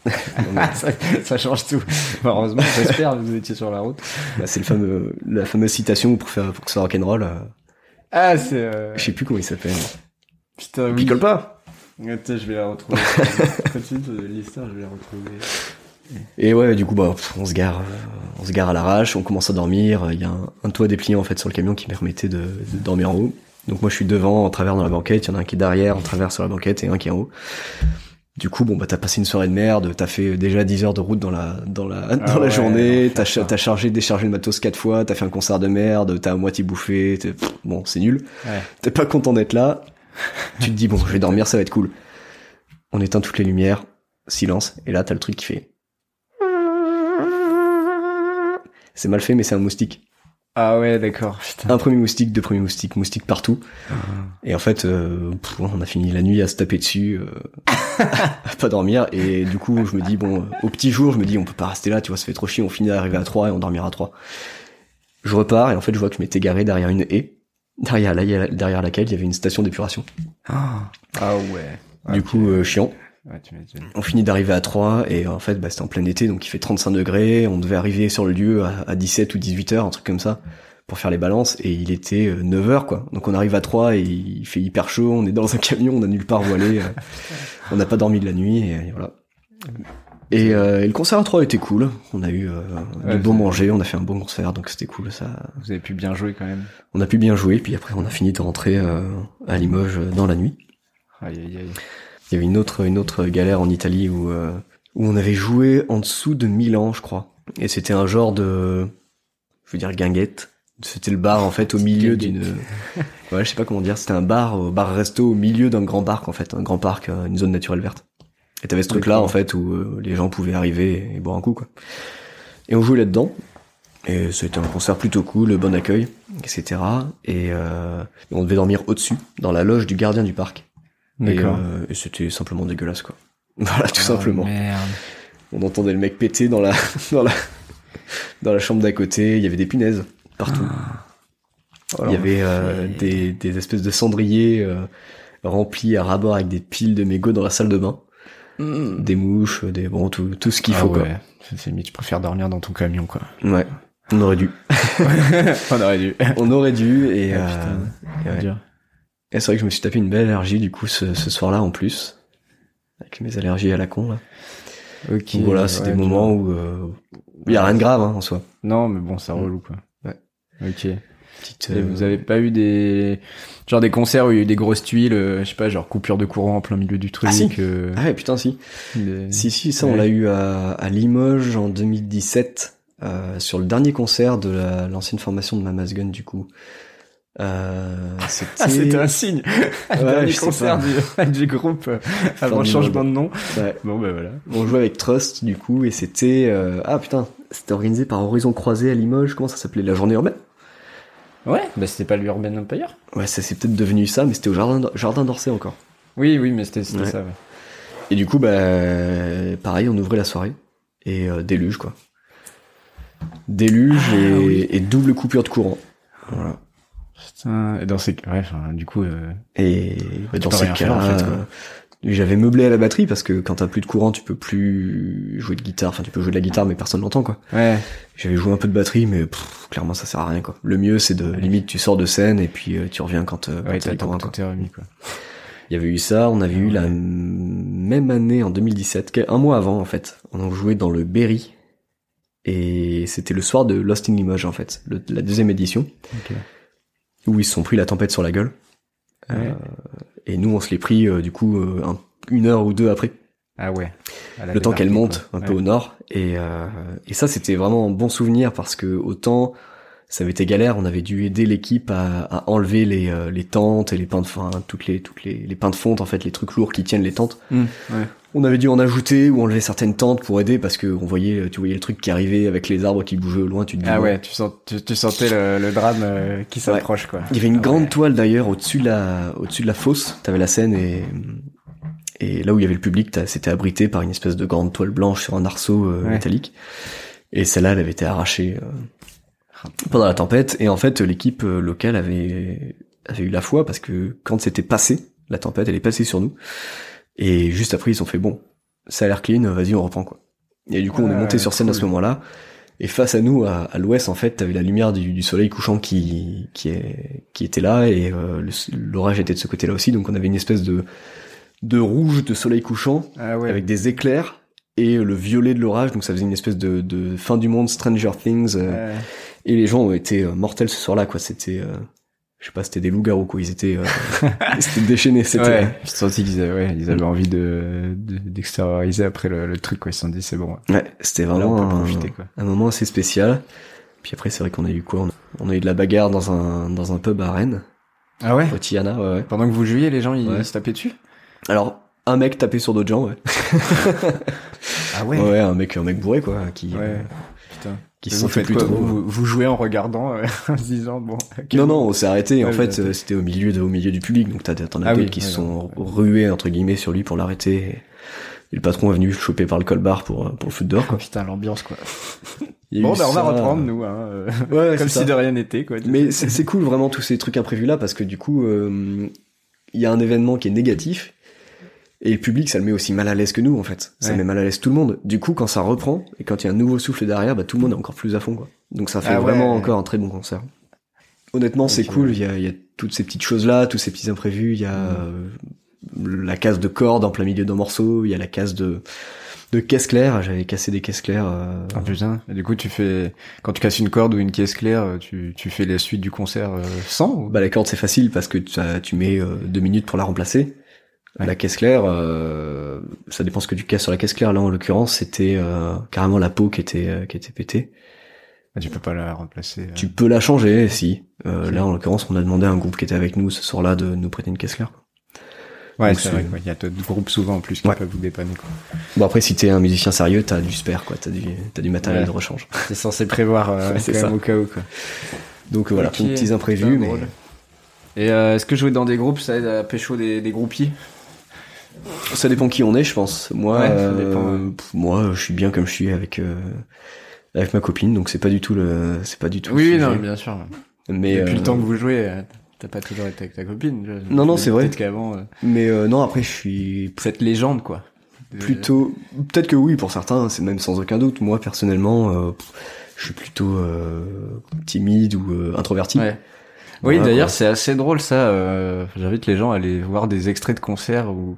ça, ça change tout. Heureusement, j'espère que vous étiez sur la route. Bah, c'est le fameux, la fameuse citation pour faire, pour que ça soit rock'n'roll, euh, Ah, c'est... Euh... je sais plus comment il s'appelle. Putain, oui. Picole pas! Attends, je vais la retrouver. Continue de l'histoire, je vais la retrouver. Et ouais, du coup, bah, on se gare, euh, on se gare à l'arrache, on commence à dormir. Il y a un, un toit dépliant en fait sur le camion qui permettait de, de dormir en haut. Donc moi, je suis devant, en travers dans la banquette. Il y en a un qui est derrière, en travers sur la banquette, et un qui est en haut. Du coup, bon bah t'as passé une soirée de merde, t'as fait déjà 10 heures de route dans la dans la dans la Ah ouais, journée, t'as chargé déchargé le matos quatre fois, t'as fait un concert de merde, t'as à moitié bouffé, t'es- pff, bon c'est nul. Ouais. T'es pas content d'être là. tu te dis bon je vais dormir, ça va être cool. On éteint toutes les lumières, silence, et là t'as le truc qui fait. C'est mal fait, mais c'est un moustique. Ah ouais, d'accord. Putain. Un premier moustique, deux premiers moustiques, moustiques partout. Et en fait, euh, pff, on a fini la nuit à se taper dessus. euh. à pas dormir. Et du coup, je me dis bon, euh, au petit jour, je me dis on peut pas rester là, tu vois, ça fait trop chier. On finit d'arriver à 3 et on dormira à 3. Je repars et en fait, je vois que je m'étais garé derrière une haie, derrière, la, derrière laquelle il y avait une station d'épuration. Ah, ouais. Du coup, euh, chiant. Ouais, tu m'étonnes. On finit d'arriver à 3 et en fait, bah, c'était en plein été, donc il fait 35 degrés. On devait arriver sur le lieu à, à 17 ou 18 heures, un truc comme ça, pour faire les balances. Et il était 9 heures, quoi. Donc on arrive à 3 et il fait hyper chaud. On est dans un camion, on a nulle part où aller. euh, on n'a pas dormi de la nuit et voilà. Et, euh, et le concert à 3 était cool. On a eu euh, Ouais, bon c'est- manger, on a fait un bon concert, donc c'était cool. Ça, Vous avez pu bien jouer quand même. on a pu bien jouer. Puis après, on a fini de rentrer euh, à Limoges euh, dans la nuit. Aïe, aïe, aïe. Il y avait une autre, une autre galère en Italie où, euh, où on avait joué en dessous de Milan, je crois. Et c'était un genre de, je veux dire, guinguette. C'était le bar, en fait, au milieu d'une, ouais, je sais pas comment dire, c'était un bar, au bar-resto au milieu d'un grand parc, en fait, un grand parc, euh, une zone naturelle verte. Et t'avais ce truc-là, en fait, où euh, les gens pouvaient arriver et boire un coup, quoi. Et on jouait là-dedans. Et c'était un concert plutôt cool, bon accueil, etc. Et euh, on devait dormir au-dessus, dans la loge du gardien du parc. Et, euh, et c'était simplement dégueulasse, quoi. Voilà, tout Oh, simplement. Merde. On entendait le mec péter dans la, dans la, dans la chambre d'à côté. Il y avait des punaises partout. Il y avait euh, des, des espèces de cendriers euh, remplis à ras-bord avec des piles de mégots dans la salle de bain. Des mouches, des bon tout, tout ce qu'il Ah faut ouais. C'est limite, je préfère dormir dans ton camion, quoi. quoi. Ouais. On aurait dû. On aurait dû. On aurait dû et, Ah, euh, putain. et ouais. Et c'est vrai que je me suis tapé une belle allergie du coup ce, ce soir-là en plus. Avec mes allergies à la con là. Ok. Donc voilà, c'est ouais, des moments où euh, il y a rien de grave hein, en soi. Non, mais bon, ça Mm. relou, quoi. Ouais. Ok. Petite, Et euh, vous avez pas eu des genre des concerts où il y a eu des grosses tuiles, euh, je sais pas, genre coupure de courant en plein milieu du truc. Ah, si. euh, Ah ouais, putain si. des- Si si, ça on l'a eu à, à Limoges en 2017 euh, sur le dernier concert de la- l'ancienne formation de Mama's Gun du coup. Euh, c'était Ah, c'était un signe. Ouais, le dernier concert du, du groupe euh, avant changement de nom. Ouais. Bon, ben voilà. On jouait avec Trust du coup et c'était euh, ah putain, c'était organisé par Horizon Croisé à Limoges. Comment ça s'appelait La Journée urbaine? Ouais, bah c'était pas l'Urban Empire. Ouais, ça c'est peut-être devenu ça, mais c'était au jardin jardin d'Orsay encore. Oui, oui, mais c'était c'était Ouais. ça. Ouais. Et du coup, bah, pareil, on ouvrait la soirée. Et euh, déluge, quoi. Déluge Ah, et, oui. et double coupure de courant. Voilà. Putain, et dans ces ouais, enfin, du coup, euh, Et bah, dans ces cas-là, en fait, j'avais meublé à la batterie parce que quand t'as plus de courant, tu peux plus jouer de guitare. Enfin, tu peux jouer de la guitare, mais personne n'entend, quoi. ouais, J'avais joué un peu de batterie, mais pff, clairement, ça sert à rien, quoi. Le mieux, c'est de, limite, tu sors de scène et puis euh, tu reviens quand, euh, ouais, t'as courant, quoi. remis quoi. Il y avait eu ça, on avait eu la même année en 2017, quel- un mois avant en fait. On a joué dans le Berry et c'était le soir de Lost in Limoges en fait, le- la deuxième édition, Ok. Où ils se sont pris la tempête sur la gueule. Ouais. Euh, et nous on se l'est pris euh, du coup euh, un- une heure ou deux après, Ah ouais. Le temps qu'elle monte quoi. un peu Ouais. au nord. Et, et ça c'était vraiment un bon souvenir parce que autant ça avait été galère, on avait dû aider l'équipe à, à enlever les, euh, les tentes et les pains de enfin, toutes les toutes les, les pains de fonte en fait, les trucs lourds qui tiennent les tentes. Hum, ouais. On avait dû en ajouter ou enlever certaines tentes pour aider parce que on voyait, tu voyais le truc qui arrivait avec les arbres qui bougeaient au loin. Tu te dis, Ah ouais, tu, sens, tu, tu sentais le, le drame euh, qui s'approche quoi. Il y avait une Ah grande toile d'ailleurs au-dessus de la, au-dessus de la fosse. T'avais la scène et et là où il y avait le public, c'était abrité par une espèce de grande toile blanche sur un arceau euh, métallique. Et celle-là, elle avait été arrachée euh, pendant la tempête. Et en fait, l'équipe euh, locale avait avait eu la foi parce que quand c'était passé, la tempête, elle est passée sur nous. Et juste après, ils ont fait bon, ça a l'air clean, vas-y, on reprend quoi. Et du coup, on est Ah, monté sur scène à ce moment-là. Et face à nous, à, à l'ouest, en fait, t'avais la lumière du, du soleil couchant qui qui est qui était là et euh, l'orage était de ce côté-là aussi. Donc on avait une espèce de de rouge de soleil couchant Ah ouais. avec des éclairs et le violet de l'orage. Donc ça faisait une espèce de, de fin du monde, Stranger Things. euh, Ouais. Et les gens ont été euh, mortels ce soir-là, quoi. C'était, euh, je sais pas, c'était des loups-garous, quoi. Ils étaient, euh, ils étaient déchaînés. C'était. Ouais, j'ai senti qu'ils avaient, ouais, ils avaient envie de, de- d'extérioriser après le, le truc, quoi. Ils se sont dit, c'est bon. Ouais, c'était Là, on vraiment peut un, profiter, quoi. un moment assez spécial. Puis après, c'est vrai qu'on a eu quoi? On a, eu de la bagarre dans un dans un pub à Rennes, Ah ouais? au Tiana, ouais, ouais. Pendant que vous jouiez, les gens, ils Ouais. se tapaient dessus? Alors, un mec tapé sur d'autres gens, ouais. Ah ouais. un mec, un mec bourré, quoi, qui, Ouais. euh, Putain. Qui Vous se faites quoi plutôt. vous, vous jouez en regardant, euh, en se disant bon. ok, Non, non, on s'est arrêté. En Ouais, fait, euh, c'était au milieu de, au milieu du public, donc t'as, t'en as Ah deux oui, qui se ouais, sont ouais. rués entre guillemets sur lui pour l'arrêter. Et, le patron est venu choper par le colbar pour euh, pour le foutre dehors. Oh, Quoi. putain, l'ambiance quoi. Bon, ben on va reprendre nous, hein, euh, Ouais, comme si ça. de rien n'était quoi. Mais c'est, c'est cool vraiment tous ces trucs imprévus là parce que du coup, euh, il y a un événement qui est négatif. Et le public, ça le met aussi mal à l'aise que nous, en fait. Ça Ouais. met mal à l'aise tout le monde. Du coup, quand ça reprend, et quand il y a un nouveau souffle derrière, bah, tout le monde est encore plus à fond, quoi. Donc ça fait Ah ouais. vraiment encore un très bon concert. Honnêtement, c'est cool. Il y a, il y a toutes ces petites choses-là, tous ces petits imprévus. Il y a euh, la case de corde en plein milieu d'un morceau. Il y a la case de, de caisse claire. J'avais cassé des caisses claires. euh, Ah putain. Et du coup, tu fais quand tu casses une corde ou une caisse claire, euh, tu tu fais la suite du concert euh, sans ou... Bah la corde c'est facile parce que tu, tu mets euh, deux minutes pour la remplacer. Ouais. La caisse claire, euh, ça dépend ce que tu casses sur la caisse claire. Là en l'occurrence c'était euh, carrément la peau qui était euh, qui était pétée. Ah, tu peux pas la remplacer. euh. Tu peux la changer si. Euh. Là en l'occurrence on a demandé à un groupe qui était avec nous ce soir-là de nous prêter une caisse claire. Ouais, c'est vrai. quoi. Il y a d'autres groupes souvent en plus qui Ouais. peuvent vous dépanner. Quoi. Bon après si t'es un musicien sérieux t'as du spare quoi, t'as du t'as du matériel Ouais. de rechange. C'est censé prévoir euh, Ouais, c'est quand même ça. au cas où quoi. Donc voilà, Ok. plein de petits imprévus mais drôle. Et euh, est-ce que jouer dans des groupes, ça aide à pécho des, des groupies? Ça dépend qui on est je pense. Moi Ouais, ça euh, dépend, ouais. pff, moi je suis bien comme je suis avec euh, avec ma copine donc c'est pas du tout le c'est pas du tout le Oui, non, bien sûr. mais Depuis euh, le temps que vous jouez, euh, t'as pas toujours été avec ta copine. Non, non, c'est vrai. Peut-être qu'avant, euh, Mais euh, non, après, je suis cette légende, quoi. De- plutôt... Peut-être que oui, pour certains, c'est même sans aucun doute. Moi, personnellement, euh, je suis plutôt euh, timide ou euh, introverti. Ouais. Oui, d'ailleurs, c'est assez drôle ça. euh, J'invite les gens à aller voir des extraits de concerts où où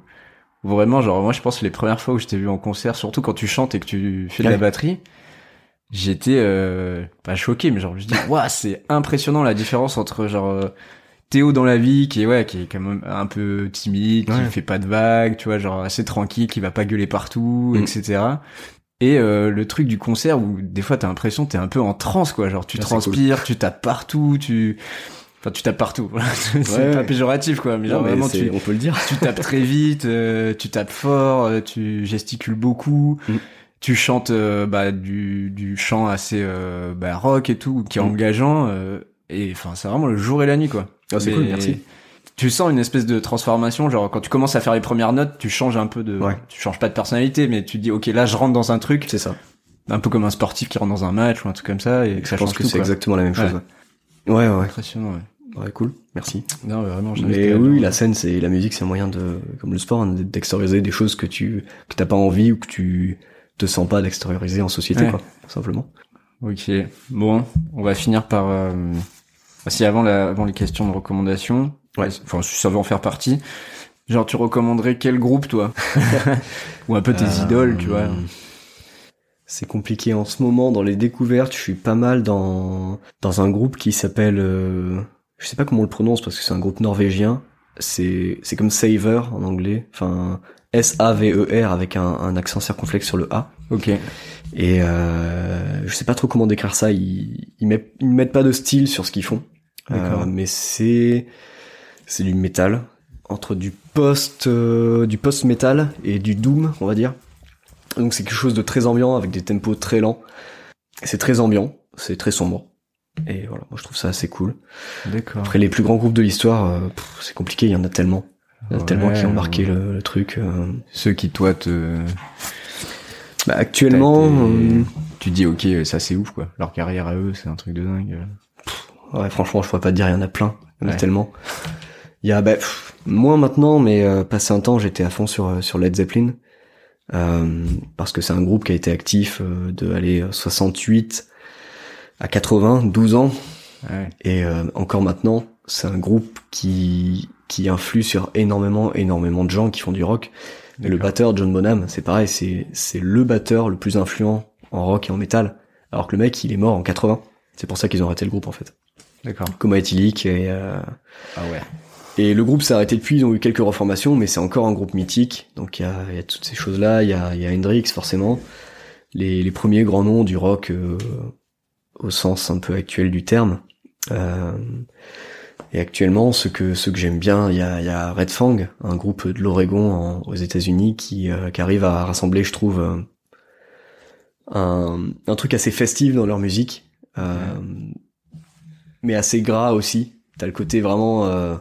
vraiment, genre, moi, je pense que les premières fois où je t'ai vu en concert, surtout quand tu chantes et que tu fais de la batterie, j'étais euh, pas choqué, mais genre, je dis, waouh, c'est impressionnant la différence entre genre euh, Théo dans la vie qui est ouais, qui est quand même un peu timide, qui Ouais. fait pas de vagues, tu vois, genre assez tranquille, qui va pas gueuler partout, Mm. etc. Et euh, le truc du concert où des fois t'as l'impression t'es un peu en transe quoi, genre tu Ah, transpires, tu tapes partout, tu enfin tu tapes partout. c'est Ouais, pas péjoratif quoi, mais Non, genre mais vraiment tu on peut le dire. tu tapes très vite, euh, tu tapes fort, euh, tu gesticules beaucoup, Mm. tu chantes euh, bah, du, du chant assez euh, bah, rock et tout, qui est Mm. engageant. euh, et enfin, c'est vraiment le jour et la nuit, quoi. Ah, c'est cool, merci. Tu sens une espèce de transformation, genre quand tu commences à faire les premières notes, tu changes un peu de, Ouais. tu changes pas de personnalité, mais tu te dis ok là je rentre dans un truc, C'est ça. un peu comme un sportif qui rentre dans un match ou un truc comme ça, et que ça je pense change que c'est exactement la même chose. Ouais. Ouais, ouais. Impressionnant. Ouais. Ouais, cool. Merci. Non, mais vraiment. Mais oui, la scène, c'est la musique, c'est un moyen de, comme le sport, hein, d'extérioriser des choses que tu que t'as pas envie ou que tu te sens pas d'extérioriser en société, Ouais. quoi, simplement. Ok. Bon, on va finir par. Euh... Si avant, la... avant les questions de recommandation, Ouais. enfin si ça veut en faire partie, genre tu recommanderais quel groupe toi? Ou un peu tes Euh, idoles, tu vois? C'est compliqué en ce moment dans les découvertes. Je suis pas mal dans dans un groupe qui s'appelle, euh, je sais pas comment on le prononce parce que c'est un groupe norvégien. C'est c'est comme Saver en anglais. Enfin S A V E R avec un, un accent circonflexe sur le A. Ok. Et euh, je sais pas trop comment décrire ça. Ils ils mettent ils mettent pas de style sur ce qu'ils font. D'accord. Euh, mais c'est c'est du métal entre du post euh, du post métal et du doom, on va dire. Donc c'est quelque chose de très ambiant avec des tempos très lents. C'est très ambiant, c'est très sombre. Et voilà, moi je trouve ça assez cool. D'accord. Après les plus grands groupes de l'histoire, euh, c'est compliqué, il y en a tellement. Il y en a Ouais, tellement qui ont marqué ouais. le, le truc. euh. Ceux qui toi te. Bah, actuellement, été- euh, Tu dis ok, ça c'est ouf quoi. Leur carrière à eux, c'est un truc de dingue. Ouais, franchement, je pourrais pas te dire, il y en a plein. Il y en a Ouais. tellement. Il y a, bah, pff, moins maintenant, mais euh, passé un temps, j'étais à fond sur, sur Led Zeppelin. Euh, parce que c'est un groupe qui a été actif euh, de aller 68 à 80, 12 ans. Ouais. Et euh, encore maintenant, c'est un groupe qui, qui influe sur énormément, énormément de gens qui font du rock. Le batteur, John Bonham, c'est pareil, c'est, c'est le batteur le plus influent en rock et en métal. Alors que le mec, il est mort en 80. C'est pour ça qu'ils ont arrêté le groupe, en fait. D'accord. Coma éthylique et euh, Ah ouais. Et le groupe s'est arrêté depuis ils ont eu quelques reformations mais c'est encore un groupe mythique. Donc il y a, y a toutes ces choses là il y a, y a Hendrix forcément. Les, les premiers grands noms du rock euh, au sens un peu actuel du terme. Euh, et actuellement ce que ce que j'aime bien il y a, y a Red Fang un groupe de l'Oregon aux États-Unis qui, euh, qui arrive à rassembler je trouve euh, un, un truc assez festif dans leur musique, euh, mais assez gras aussi. T'as le côté vraiment euh,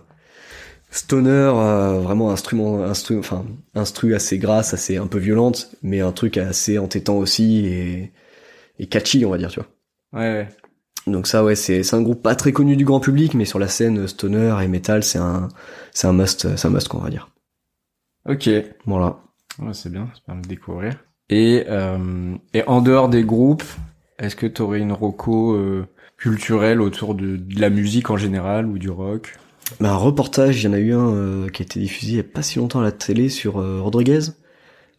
stoner, euh, vraiment instrument, instru, enfin instru assez grasse, assez un peu violente, mais un truc assez entêtant aussi et, et catchy, on va dire, tu vois. Ouais, ouais. Donc ça, ouais, c'est c'est un groupe pas très connu du grand public, mais sur la scène stoner et metal, c'est un c'est un must, c'est un must, qu'on va dire. Ok. Voilà. Ouais, c'est bien, ça permet de découvrir. Et, euh, et en dehors des groupes, est-ce que tu aurais une roco euh, culturelle autour de, de la musique en général ou du rock? Bah, un reportage, il y en a eu un euh, qui a été diffusé il y a pas si longtemps à la télé sur euh, Rodriguez,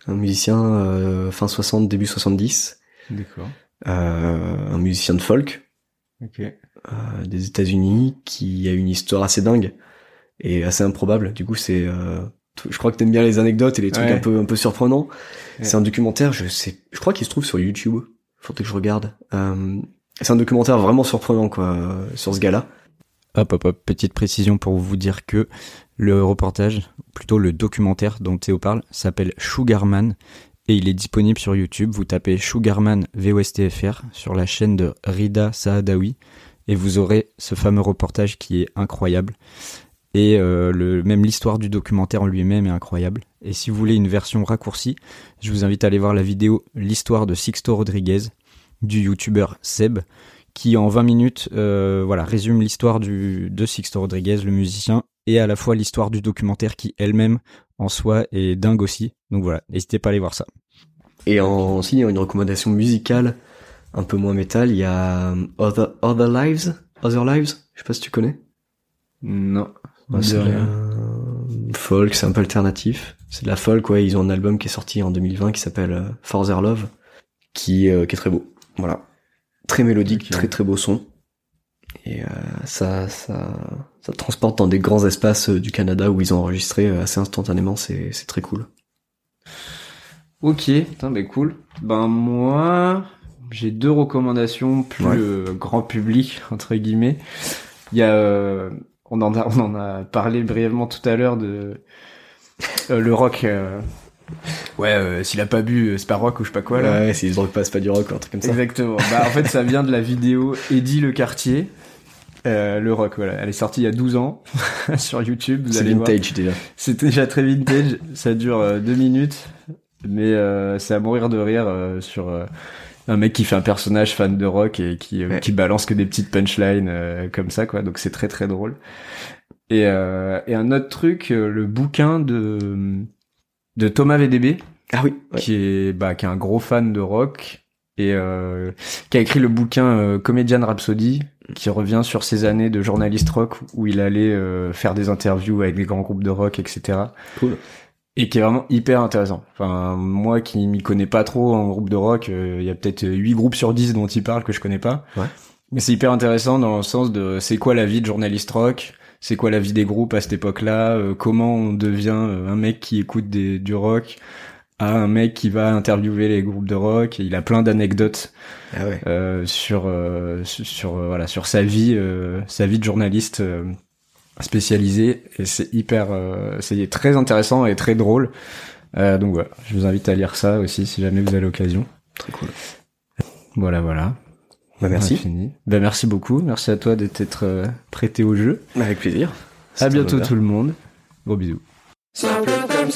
un musicien euh, fin 60, début 70, D'accord. euh, un musicien de folk Ok. euh, des États-Unis qui a une histoire assez dingue et assez improbable. Du coup, c'est euh, je crois que t'aimes bien les anecdotes et les trucs Ouais. un peu un peu surprenants. Ouais. C'est un documentaire, je sais, je crois qu'il se trouve sur YouTube. Faudrait que je regarde. Euh, c'est un documentaire vraiment surprenant quoi sur ce gars-là. Hop, hop, hop, petite précision pour vous dire que le reportage, plutôt le documentaire dont Théo parle, s'appelle Sugarman et il est disponible sur YouTube. Vous tapez Sugarman VOSTFR sur la chaîne de Rida Saadawi et vous aurez ce fameux reportage qui est incroyable. Et euh, même l'histoire du documentaire en lui-même est incroyable. Et si vous voulez une version raccourcie, je vous invite à aller voir la vidéo L'histoire de Sixto Rodriguez du youtubeur Seb qui en 20 minutes euh, voilà résume l'histoire du de Sixto Rodriguez le musicien et à la fois l'histoire du documentaire qui elle-même en soi est dingue aussi donc voilà n'hésitez pas à aller voir ça Et en, aussi une recommandation musicale un peu moins métal, il y a euh, Other Other Lives, Other Lives. Je sais pas si tu connais. Non. Ouais, c'est euh, folk, c'est un peu alternatif. C'est de la folk, ouais. Ils ont un album qui est sorti en 2020 qui s'appelle euh, For Their Love, qui, euh, qui est très beau. Voilà, très mélodique, très très beau son. Et euh, ça, ça, ça te transporte dans des grands espaces euh, du Canada où ils ont enregistré euh, assez instantanément. C'est, c'est très cool. Ok, putain, bah cool. Ben moi, j'ai deux recommandations plus Ouais. euh, grand public entre guillemets. Il y a, euh, on en a, on en a parlé brièvement tout à l'heure de euh, le rock. Ouais, euh, s'il a pas bu, euh, c'est pas rock ou je sais pas quoi là. Ouais, s'ils se droguent pas, c'est pas du rock, un truc comme ça. Exactement. Bah, en fait, ça vient de la vidéo Eddie le quartier. Euh, le rock, voilà. Elle est sortie il y a 12 ans sur YouTube. C'est voir. vintage déjà. C'est déjà très vintage. Ça dure euh, deux minutes, mais euh, c'est à mourir de rire euh, sur euh, un mec qui fait un personnage fan de rock et qui Ouais. qui balance que des petites punchlines euh, comme ça, quoi. Donc c'est très très drôle. Et euh, et un autre truc, le bouquin de de Thomas VDB, Ah oui. ouais. qui est bah qui est un gros fan de rock et euh, qui a écrit le bouquin euh, Comedian Rhapsody qui revient sur ses années de journaliste rock où il allait euh, faire des interviews avec des grands groupes de rock etc Cool. et qui est vraiment hyper intéressant enfin moi qui m'y connais pas trop en groupe de rock euh, il y a peut-être 8 groupes sur 10 dont il parle que je connais pas Ouais. mais c'est hyper intéressant dans le sens de c'est quoi la vie de journaliste rock c'est quoi la vie des groupes à cette époque-là euh, comment on devient euh, un mec qui écoute des, du rock à un mec qui va interviewer les groupes de rock? Et il a plein d'anecdotes Ah ouais. euh, sur euh, sur euh, voilà sur sa vie sa vie de journaliste spécialisé et c'est hyper c'est très intéressant et très drôle. Donc voilà je vous invite à lire ça aussi si jamais vous avez l'occasion. Très cool. voilà voilà Bah, merci. ben merci beaucoup. Merci à toi d'être euh, prêté au jeu. Avec plaisir. à bientôt tout le monde. Gros bisous. Simple comme